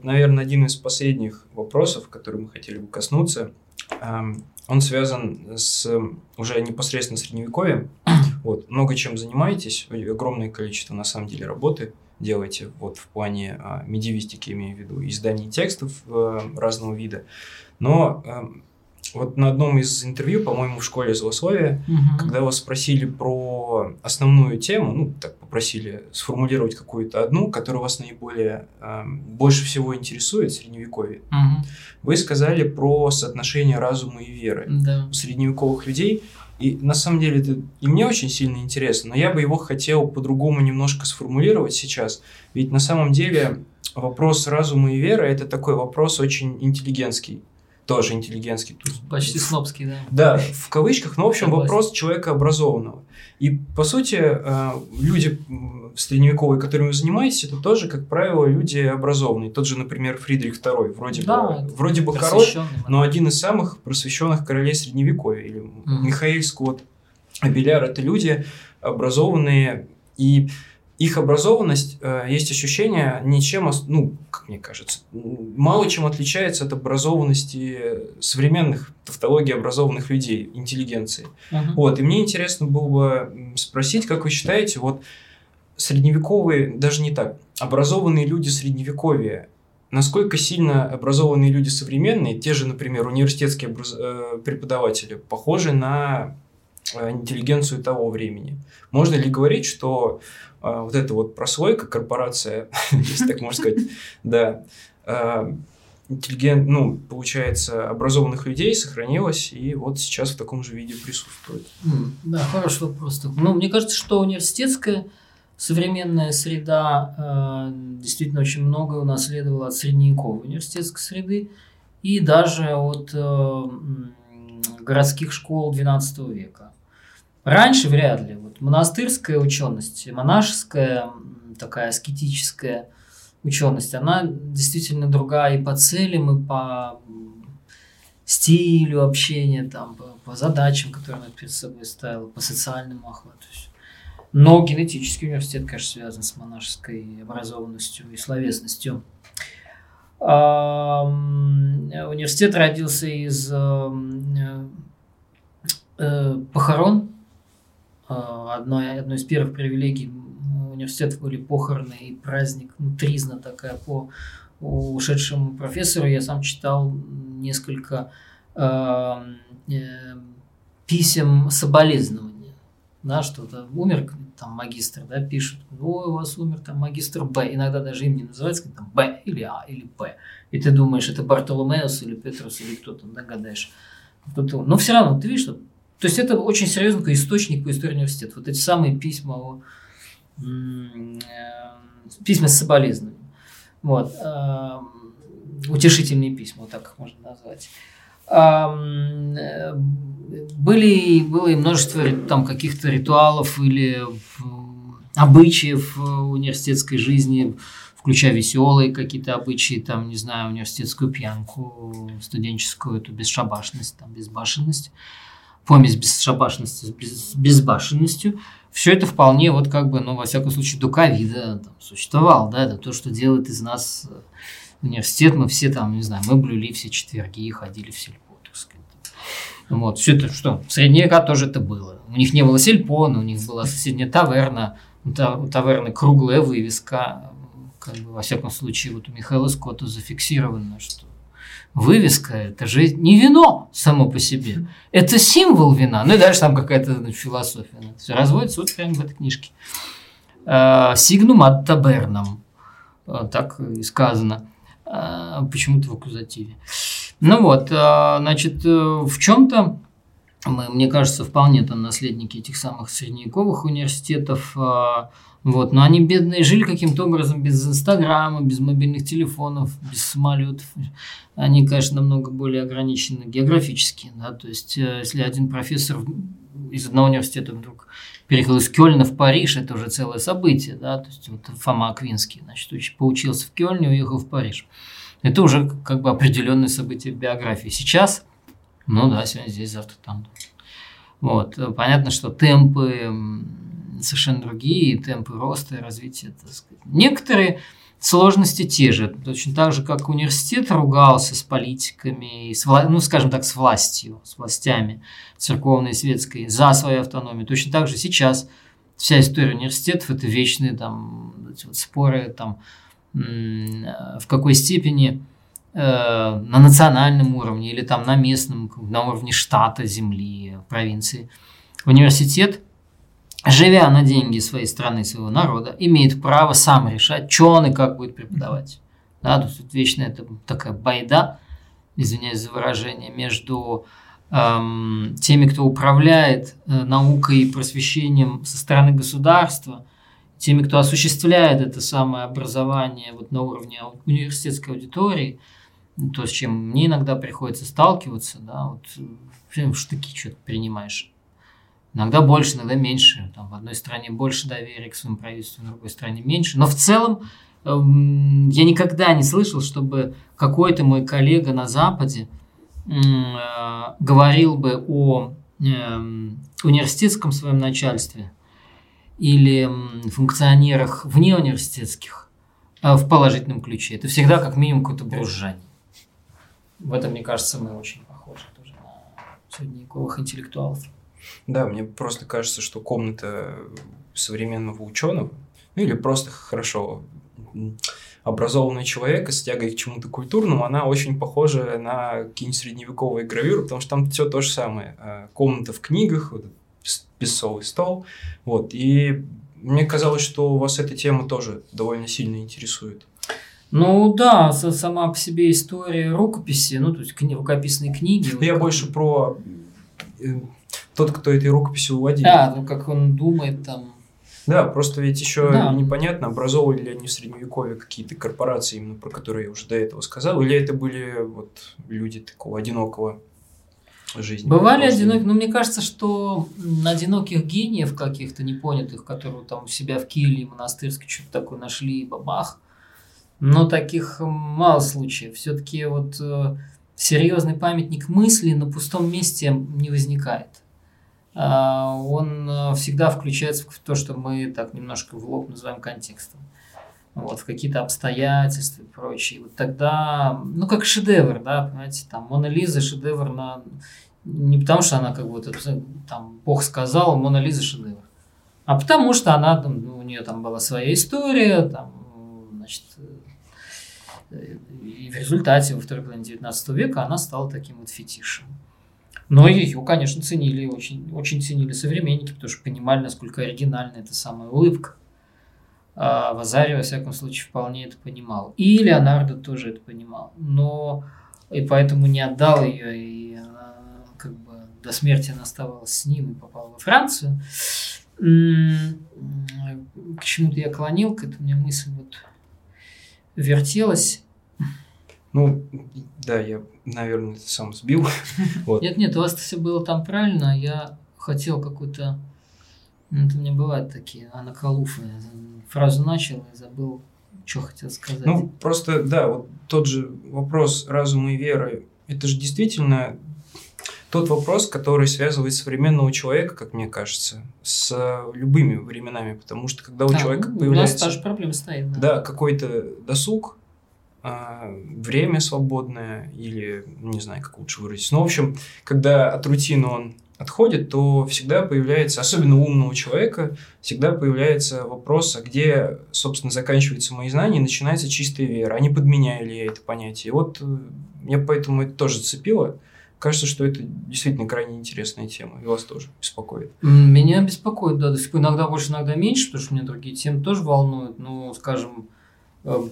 Наверное, один из последних вопросов, который мы хотели бы коснуться, эм, он связан с уже непосредственно средневековьем. Вот, много чем занимаетесь, огромное количество, на самом деле, работы делаете вот в плане а, медиевистики, имею в виду, изданий текстов а, разного вида. Но а, вот на одном из интервью, по-моему, в школе злословия, угу. когда вас спросили про основную тему, ну, так попросили сформулировать какую-то одну, которая вас наиболее, э, больше всего интересует, средневековье, угу. вы сказали про соотношение разума и веры. Да. У средневековых людей и на самом деле это и мне очень сильно интересно, но я бы его хотел по-другому немножко сформулировать сейчас. Ведь на самом деле вопрос разума и веры – это такой вопрос очень интеллигентский тоже интеллигентский. Почти снобский, да. Да, в кавычках, но в общем Согласен. вопрос человека образованного. И по сути э, люди средневековые, которыми вы занимаетесь, это тоже, как правило, люди образованные. Тот же, например, Фридрих II, вроде да, бы, вроде бы король, но один из самых просвещенных королей средневековья. Или mm Михаил Скотт, Абеляр – это люди образованные и их образованность, э, есть ощущение, ничем, ну, как мне кажется, мало чем отличается от образованности современных тавтологий образованных людей, интеллигенции. Uh-huh. Вот, и мне интересно было бы спросить, как вы считаете, вот средневековые, даже не так, образованные люди средневековья, насколько сильно образованные люди современные, те же, например, университетские образ... Э, преподаватели, похожи на э, интеллигенцию того времени. Можно ли говорить, что а, вот эта вот прослойка, корпорация, если так можно сказать, да, а, интеллигент, ну, получается, образованных людей сохранилась и вот сейчас в таком же виде присутствует. Да, хороший вопрос. Ну, мне кажется, что университетская современная среда э, действительно очень много унаследовала от средневековой университетской среды и даже от э, городских школ XII века. Раньше вряд ли. Вот монастырская ученость, монашеская такая аскетическая ученость, она действительно другая и по целям, и по стилю общения, там, по, по задачам, которые она перед собой ставила, по социальному охвату. Но генетический университет, конечно, связан с монашеской образованностью и словесностью. Университет родился из э, э, похорон а, одной, одной из первых привилегий университета были похороны и праздник, ну, тризна такая по ушедшему профессору. Я сам читал несколько э, э, писем соболезнования, да, что-то умер там магистр, да, пишут, ой, у вас умер там магистр Б, иногда даже им не называется, там Б или А или П, и ты думаешь, это Бартоломеус или Петрус или кто там, догадаешь. Но все равно ты видишь, что то есть это очень серьезный источник по истории университета. Вот эти самые письма о э, письма с соболезнованием. Вот. Э, утешительные письма, вот так их можно назвать. Э, были, было и множество там каких-то ритуалов или обычаев университетской жизни, включая веселые какие-то обычаи, там, не знаю, университетскую пьянку, студенческую эту бесшабашность, там, безбашенность помесь бесшабашности с безбашенностью, все это вполне вот как бы, ну, во всяком случае, до ковида существовал, да, это то, что делает из нас э, университет, мы все там, не знаю, мы блюли все четверги и ходили в сельпо, так сказать. Вот, все это что, в средние века тоже это было. У них не было сельпо, но у них была соседняя таверна, у таверны круглая вывеска, как бы, во всяком случае, вот у Михаила Скотта зафиксировано, что Вывеска – это же не вино само по себе. Это символ вина. Ну и дальше там какая-то ну, философия. Все разводится вот прямо в этой книжке. Сигнум ад табернам. Так и сказано. А, почему-то в аккузативе. Ну вот, а, значит, э, в чем-то мы, мне кажется, вполне там наследники этих самых средневековых университетов. Вот, но они бедные жили каким-то образом без Инстаграма, без мобильных телефонов, без самолетов. Они, конечно, намного более ограничены географически. Да? То есть, э, если один профессор из одного университета вдруг переехал из Кёльна в Париж, это уже целое событие. Да? То есть, вот Фома Аквинский, значит, поучился в Кёльне, уехал в Париж. Это уже как бы определенное событие биографии. Сейчас, ну да, сегодня здесь, завтра там. Вот. Понятно, что темпы совершенно другие темпы роста и развития. Так сказать. Некоторые сложности те же. Точно так же, как университет ругался с политиками, с, ну, скажем так, с властью, с властями церковной и светской за свою автономию. Точно так же сейчас вся история университетов – это вечные там, эти вот споры, там, в какой степени э, на национальном уровне или там на местном, на уровне штата, земли, провинции. Университет живя на деньги своей страны, своего народа, имеет право сам решать, что он и как будет преподавать. Да, то есть вечно это такая байда, извиняюсь за выражение, между эм, теми, кто управляет э, наукой и просвещением со стороны государства, теми, кто осуществляет это самое образование вот на уровне университетской аудитории, то, с чем мне иногда приходится сталкиваться, да, вот в штыки что-то принимаешь. Иногда больше, иногда меньше. Там, в одной стране больше доверия к своему правительству, в другой стране меньше. Но в целом эм, я никогда не слышал, чтобы какой-то мой коллега на Западе э, говорил бы о э, университетском своем начальстве или функционерах вне университетских э, в положительном ключе. Это всегда как минимум какое-то брюзжание. В этом, мне кажется, мы очень похожи тоже на средневековых интеллектуалов. Да, мне просто кажется, что комната современного ученого, ну или просто хорошо образованный человек с тягой к чему-то культурному, она очень похожа на какие-нибудь средневековые гравюры, потому что там все то же самое. А, комната в книгах, вот, песцовый стол. Вот. И мне казалось, что вас эта тема тоже довольно сильно интересует. Ну да, сама по себе история рукописи, ну то есть кни- рукописные книги. Я вот больше про э, тот, кто этой рукописью владеет. Да, ну как он думает там. Да, просто ведь еще да. непонятно, образовывали ли они в средневековье какие-то корпорации, именно про которые я уже до этого сказал, или это были вот люди такого одинокого жизни. Бывали одинокие, но мне кажется, что одиноких гениев каких-то непонятых, которые там у себя в Киеве монастырске что-то такое нашли, бабах, но таких мало случаев. Все-таки вот э, серьезный памятник мысли на пустом месте не возникает. А, он э, всегда включается в то, что мы так немножко в лоб называем контекстом. Вот, в какие-то обстоятельства и прочее. Вот тогда, ну, как шедевр, да, понимаете, там, Мона Лиза шедевр на... Не потому, что она как вот, там, Бог сказал, Мона Лиза шедевр. А потому, что она, ну, у нее там была своя история, там, значит, э, и в результате во второй половине 19 века она стала таким вот фетишем. Но ее, конечно, ценили, очень, очень ценили современники, потому что понимали, насколько оригинальна эта самая улыбка. А Вазари, во всяком случае, вполне это понимал. И Леонардо тоже это понимал. Но и поэтому не отдал ее, и она как бы до смерти она оставалась с ним и попала во Францию. К чему-то я клонил, к этому мне мысль вот вертелась. Ну, да, я, наверное, это сам сбил. вот. Нет, нет, у вас все было там правильно. Я хотел какую-то... Ну, это у меня бывают такие анакалуфы. Фразу начал и забыл, что хотел сказать. Ну, просто, да, вот тот же вопрос разума и веры. Это же действительно тот вопрос, который связывает современного человека, как мне кажется, с любыми временами, потому что когда у да, человека ну, появляется... У нас та же проблема стоит. Да, да какой-то досуг, а, время свободное или, не знаю, как лучше выразить. Но, ну, в общем, когда от рутины он отходит, то всегда появляется, особенно у умного человека, всегда появляется вопрос, а где, собственно, заканчиваются мои знания и начинается чистая вера, а не подменяю ли я это понятие. И вот э, меня поэтому это тоже зацепило. Кажется, что это действительно крайне интересная тема, и вас тоже беспокоит. Меня беспокоит, да, до сих пор иногда больше, иногда меньше, потому что меня другие темы тоже волнуют. Ну, скажем, Э,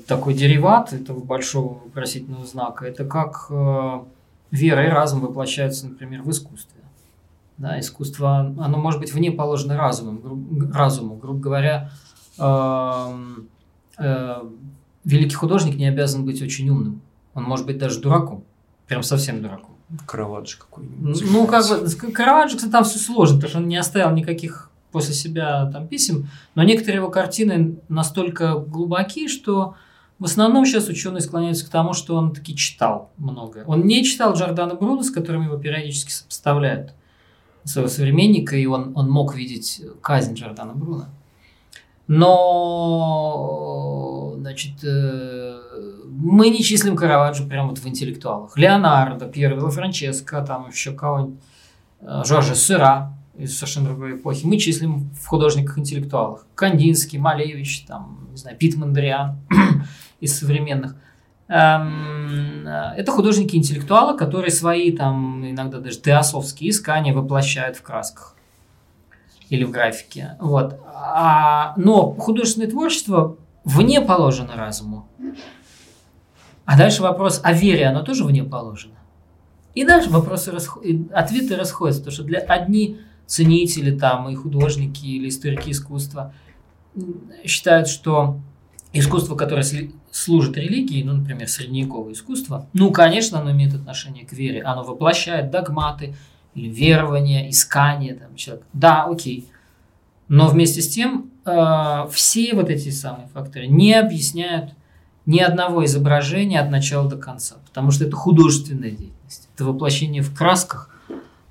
такой дериват этого большого вопросительного знака, это как э, вера и разум воплощаются, например, в искусстве. Да, искусство, оно может быть вне положено разумом, разуму. Грубо говоря, э, э, великий художник не обязан быть очень умным. Он может быть даже дураком, прям совсем дураком. Караваджо какой-нибудь. Ну, как бы, Караваджо, кстати, там все сложно, потому что он не оставил никаких после себя там писем, но некоторые его картины настолько глубоки, что в основном сейчас ученые склоняются к тому, что он таки читал много. Он не читал Джордана Бруно, с которым его периодически сопоставляют. своего современника, и он, он мог видеть казнь Джордана Бруно. Но, значит, э, мы не числим Караваджо прямо вот в интеллектуалах. Леонардо, Пьеро Делла Франческо, там еще кого-нибудь, э, Жоржа Сыра из совершенно другой эпохи. Мы числим в художниках-интеллектуалах. Кандинский, Малевич, там, не знаю, Пит Мандриан из современных. Эм, это художники-интеллектуалы, которые свои, там, иногда даже теософские искания воплощают в красках или в графике. Вот. А, но художественное творчество вне положено разуму. А дальше вопрос о вере, оно тоже вне положено. И дальше вопросы расход... ответы расходятся, потому что для одни ценители там и художники или историки искусства считают, что искусство, которое служит религии, ну, например, средневековое искусство, ну, конечно, оно имеет отношение к вере, оно воплощает догматы, верование, искание там, человека. Да, окей. Но вместе с тем э, все вот эти самые факторы не объясняют ни одного изображения от начала до конца, потому что это художественная деятельность, это воплощение в красках,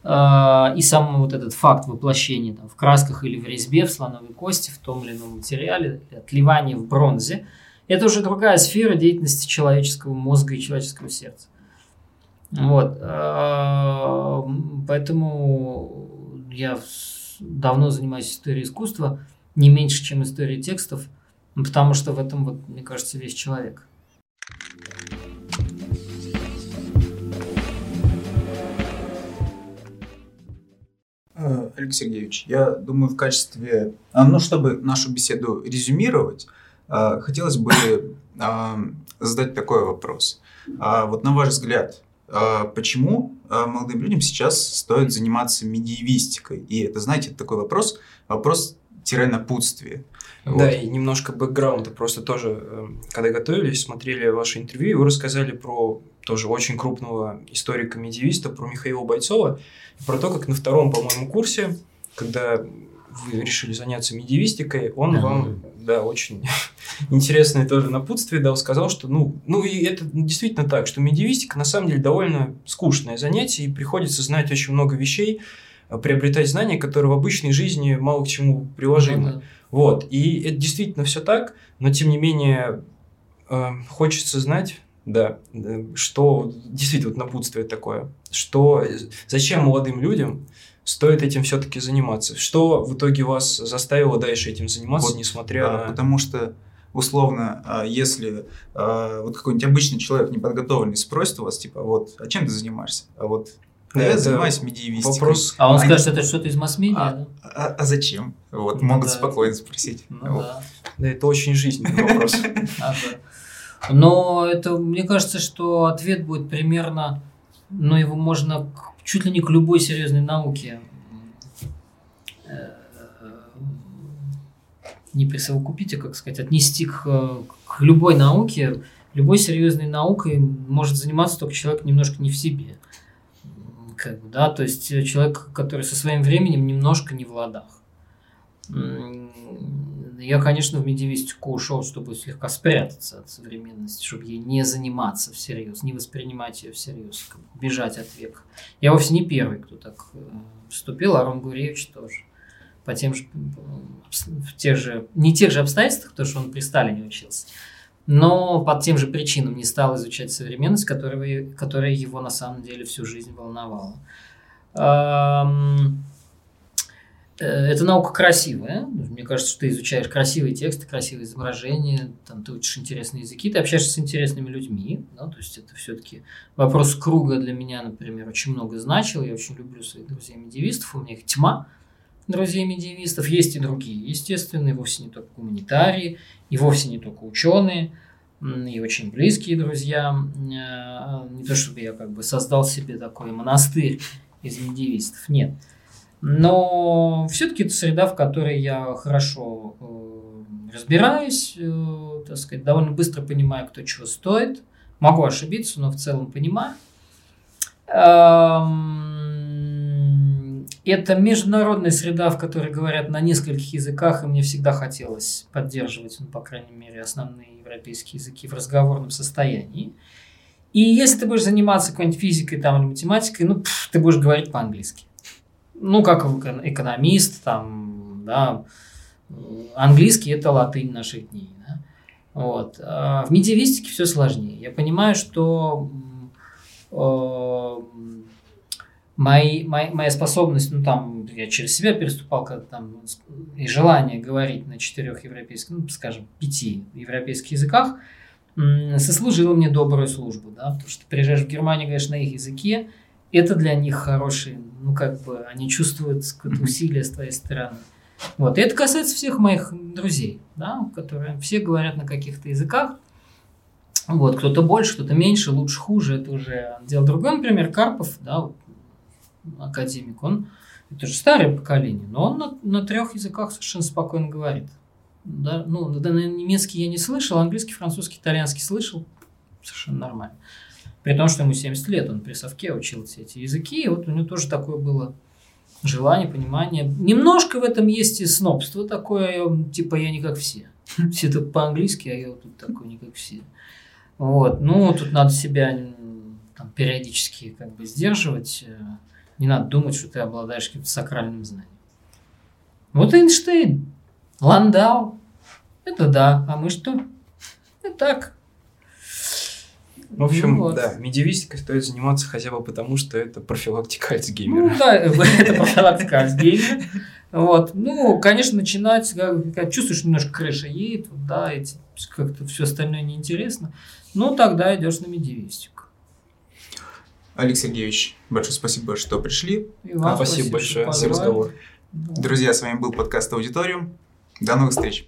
и сам вот этот факт воплощения там, в красках или в резьбе, в слоновой кости, в том или ином материале, отливание в бронзе, это уже другая сфера деятельности человеческого мозга и человеческого сердца. Вот. Э, поэтому я давно занимаюсь историей искусства, не меньше, чем историей текстов, потому что в этом, вот, мне кажется, весь человек. Алексей Сергеевич, я думаю, в качестве, а, ну, чтобы нашу беседу резюмировать, э, хотелось бы задать такой вопрос. А вот на ваш взгляд, а, почему а, молодым людям сейчас стоит заниматься медиевистикой? И это, знаете, такой вопрос, вопрос напутствие. Да, вот. и немножко бэкграунда. Просто тоже, эм, когда готовились, смотрели ваше интервью, и вы рассказали про тоже очень крупного историка-медиевиста, про Михаила Бойцова, про то, как на втором, по-моему, курсе, когда вы решили заняться медиевистикой, он mm-hmm. вам, да, очень интересное тоже напутствие дал, сказал, что, ну, ну и это действительно так, что медиевистика на самом деле довольно скучное занятие, и приходится знать очень много вещей, а, приобретать знания, которые в обычной жизни мало к чему приложимы. Mm-hmm. Вот, и это действительно все так, но тем не менее э, хочется знать, да, что действительно вот напутствие такое, что зачем молодым людям стоит этим все-таки заниматься. Что в итоге вас заставило дальше этим заниматься, вот, несмотря да, на... Потому что условно, а, если а, вот какой-нибудь обычный человек неподготовленный спросит у вас, типа, вот, а чем ты занимаешься? А вот да, я занимаюсь медиевистикой. Вопрос... А он скажет, это что-то из масс-медиа, а, да? А, а зачем? Вот, ну, могут да. спокойно спросить. Ну, вот. да. да, это очень жизненный вопрос. Но это, мне кажется, что ответ будет примерно, ну, его можно чуть ли не к любой серьезной науке э, не присовокупить, а, как сказать, отнести к, к любой науке, любой серьезной наукой может заниматься только человек немножко не в себе. Как бы, да, то есть человек, который со своим временем немножко не в ладах. Я, конечно, в медиевистику ушел, чтобы слегка спрятаться от современности, чтобы ей не заниматься всерьез, не воспринимать ее всерьез, как бы бежать от века. Я вовсе не первый, кто так э, вступил, Арон Гуревич тоже. По тем же, в тех же, не тех же обстоятельствах, потому что он при Сталине учился, но по тем же причинам не стал изучать современность, которая, которая его на самом деле всю жизнь волновала. Э, эта наука красивая. Мне кажется, что ты изучаешь красивые тексты, красивые изображения, там, ты учишь интересные языки, ты общаешься с интересными людьми. Да? То есть это все-таки вопрос круга для меня, например, очень много значил. Я очень люблю своих друзей-медиевистов, у меня их тьма друзей-медиевистов. Есть и другие, естественно, и вовсе не только гуманитарии, и вовсе не только ученые, и очень близкие друзья. Э, не то, чтобы я как бы создал себе такой монастырь из медиевистов, нет. Но все-таки это среда, в которой я хорошо э, разбираюсь, э, так сказать, довольно быстро понимаю, кто чего стоит. Могу ошибиться, но в целом понимаю. Эм, это международная среда, в которой говорят на нескольких языках, и мне всегда хотелось поддерживать, ну, по крайней мере, основные европейские языки в разговорном состоянии. И если ты будешь заниматься какой-нибудь физикой там, или математикой, ну, пф, ты будешь говорить по-английски. Ну, как экономист, там, да, английский это латынь наших дней. Да? Вот. А в медиевистике все сложнее. Я понимаю, что э, мои, мои, моя способность, ну там, я через себя переступал, когда там, и желание говорить на четырех европейских, ну, скажем, пяти европейских языках, сослужило мне добрую службу, да, потому что ты приезжаешь в Германию, говоришь на их языке, это для них хороший, ну, как бы, они чувствуют какое-то усилие с твоей стороны. Вот, и это касается всех моих друзей, да, которые все говорят на каких-то языках, вот, кто-то больше, кто-то меньше, лучше, хуже, это уже дело другое. Например, Карпов, да, вот, академик, он это же старое поколение, но он на, на трех языках совершенно спокойно говорит. Да, ну, да, немецкий я не слышал, английский, французский, итальянский слышал, совершенно нормально. При том, что ему 70 лет, он при совке учил все эти языки, и вот у него тоже такое было желание, понимание. Немножко в этом есть и снобство такое, типа я не как все. Все тут по-английски, а я вот тут такой не как все. Вот, ну, тут надо себя там, периодически как бы сдерживать, э, не надо думать, что ты обладаешь каким-то сакральным знанием. Вот Эйнштейн, Ландау. Это да. А мы что? Это так. В общем, ну, вот. да, медиевистикой стоит заниматься хотя бы потому, что это профилактика Альцгеймера. Ну да, это профилактика Альцгеймера. Вот. Ну, конечно, начинать, как, чувствуешь, немножко крыша едет, да, эти, как-то все остальное неинтересно, ну, тогда идешь на медиевистику. Олег Сергеевич, большое спасибо, что пришли. И вам спасибо, спасибо большое за разговор. Друзья, с вами был подкаст «Аудиториум». До новых встреч!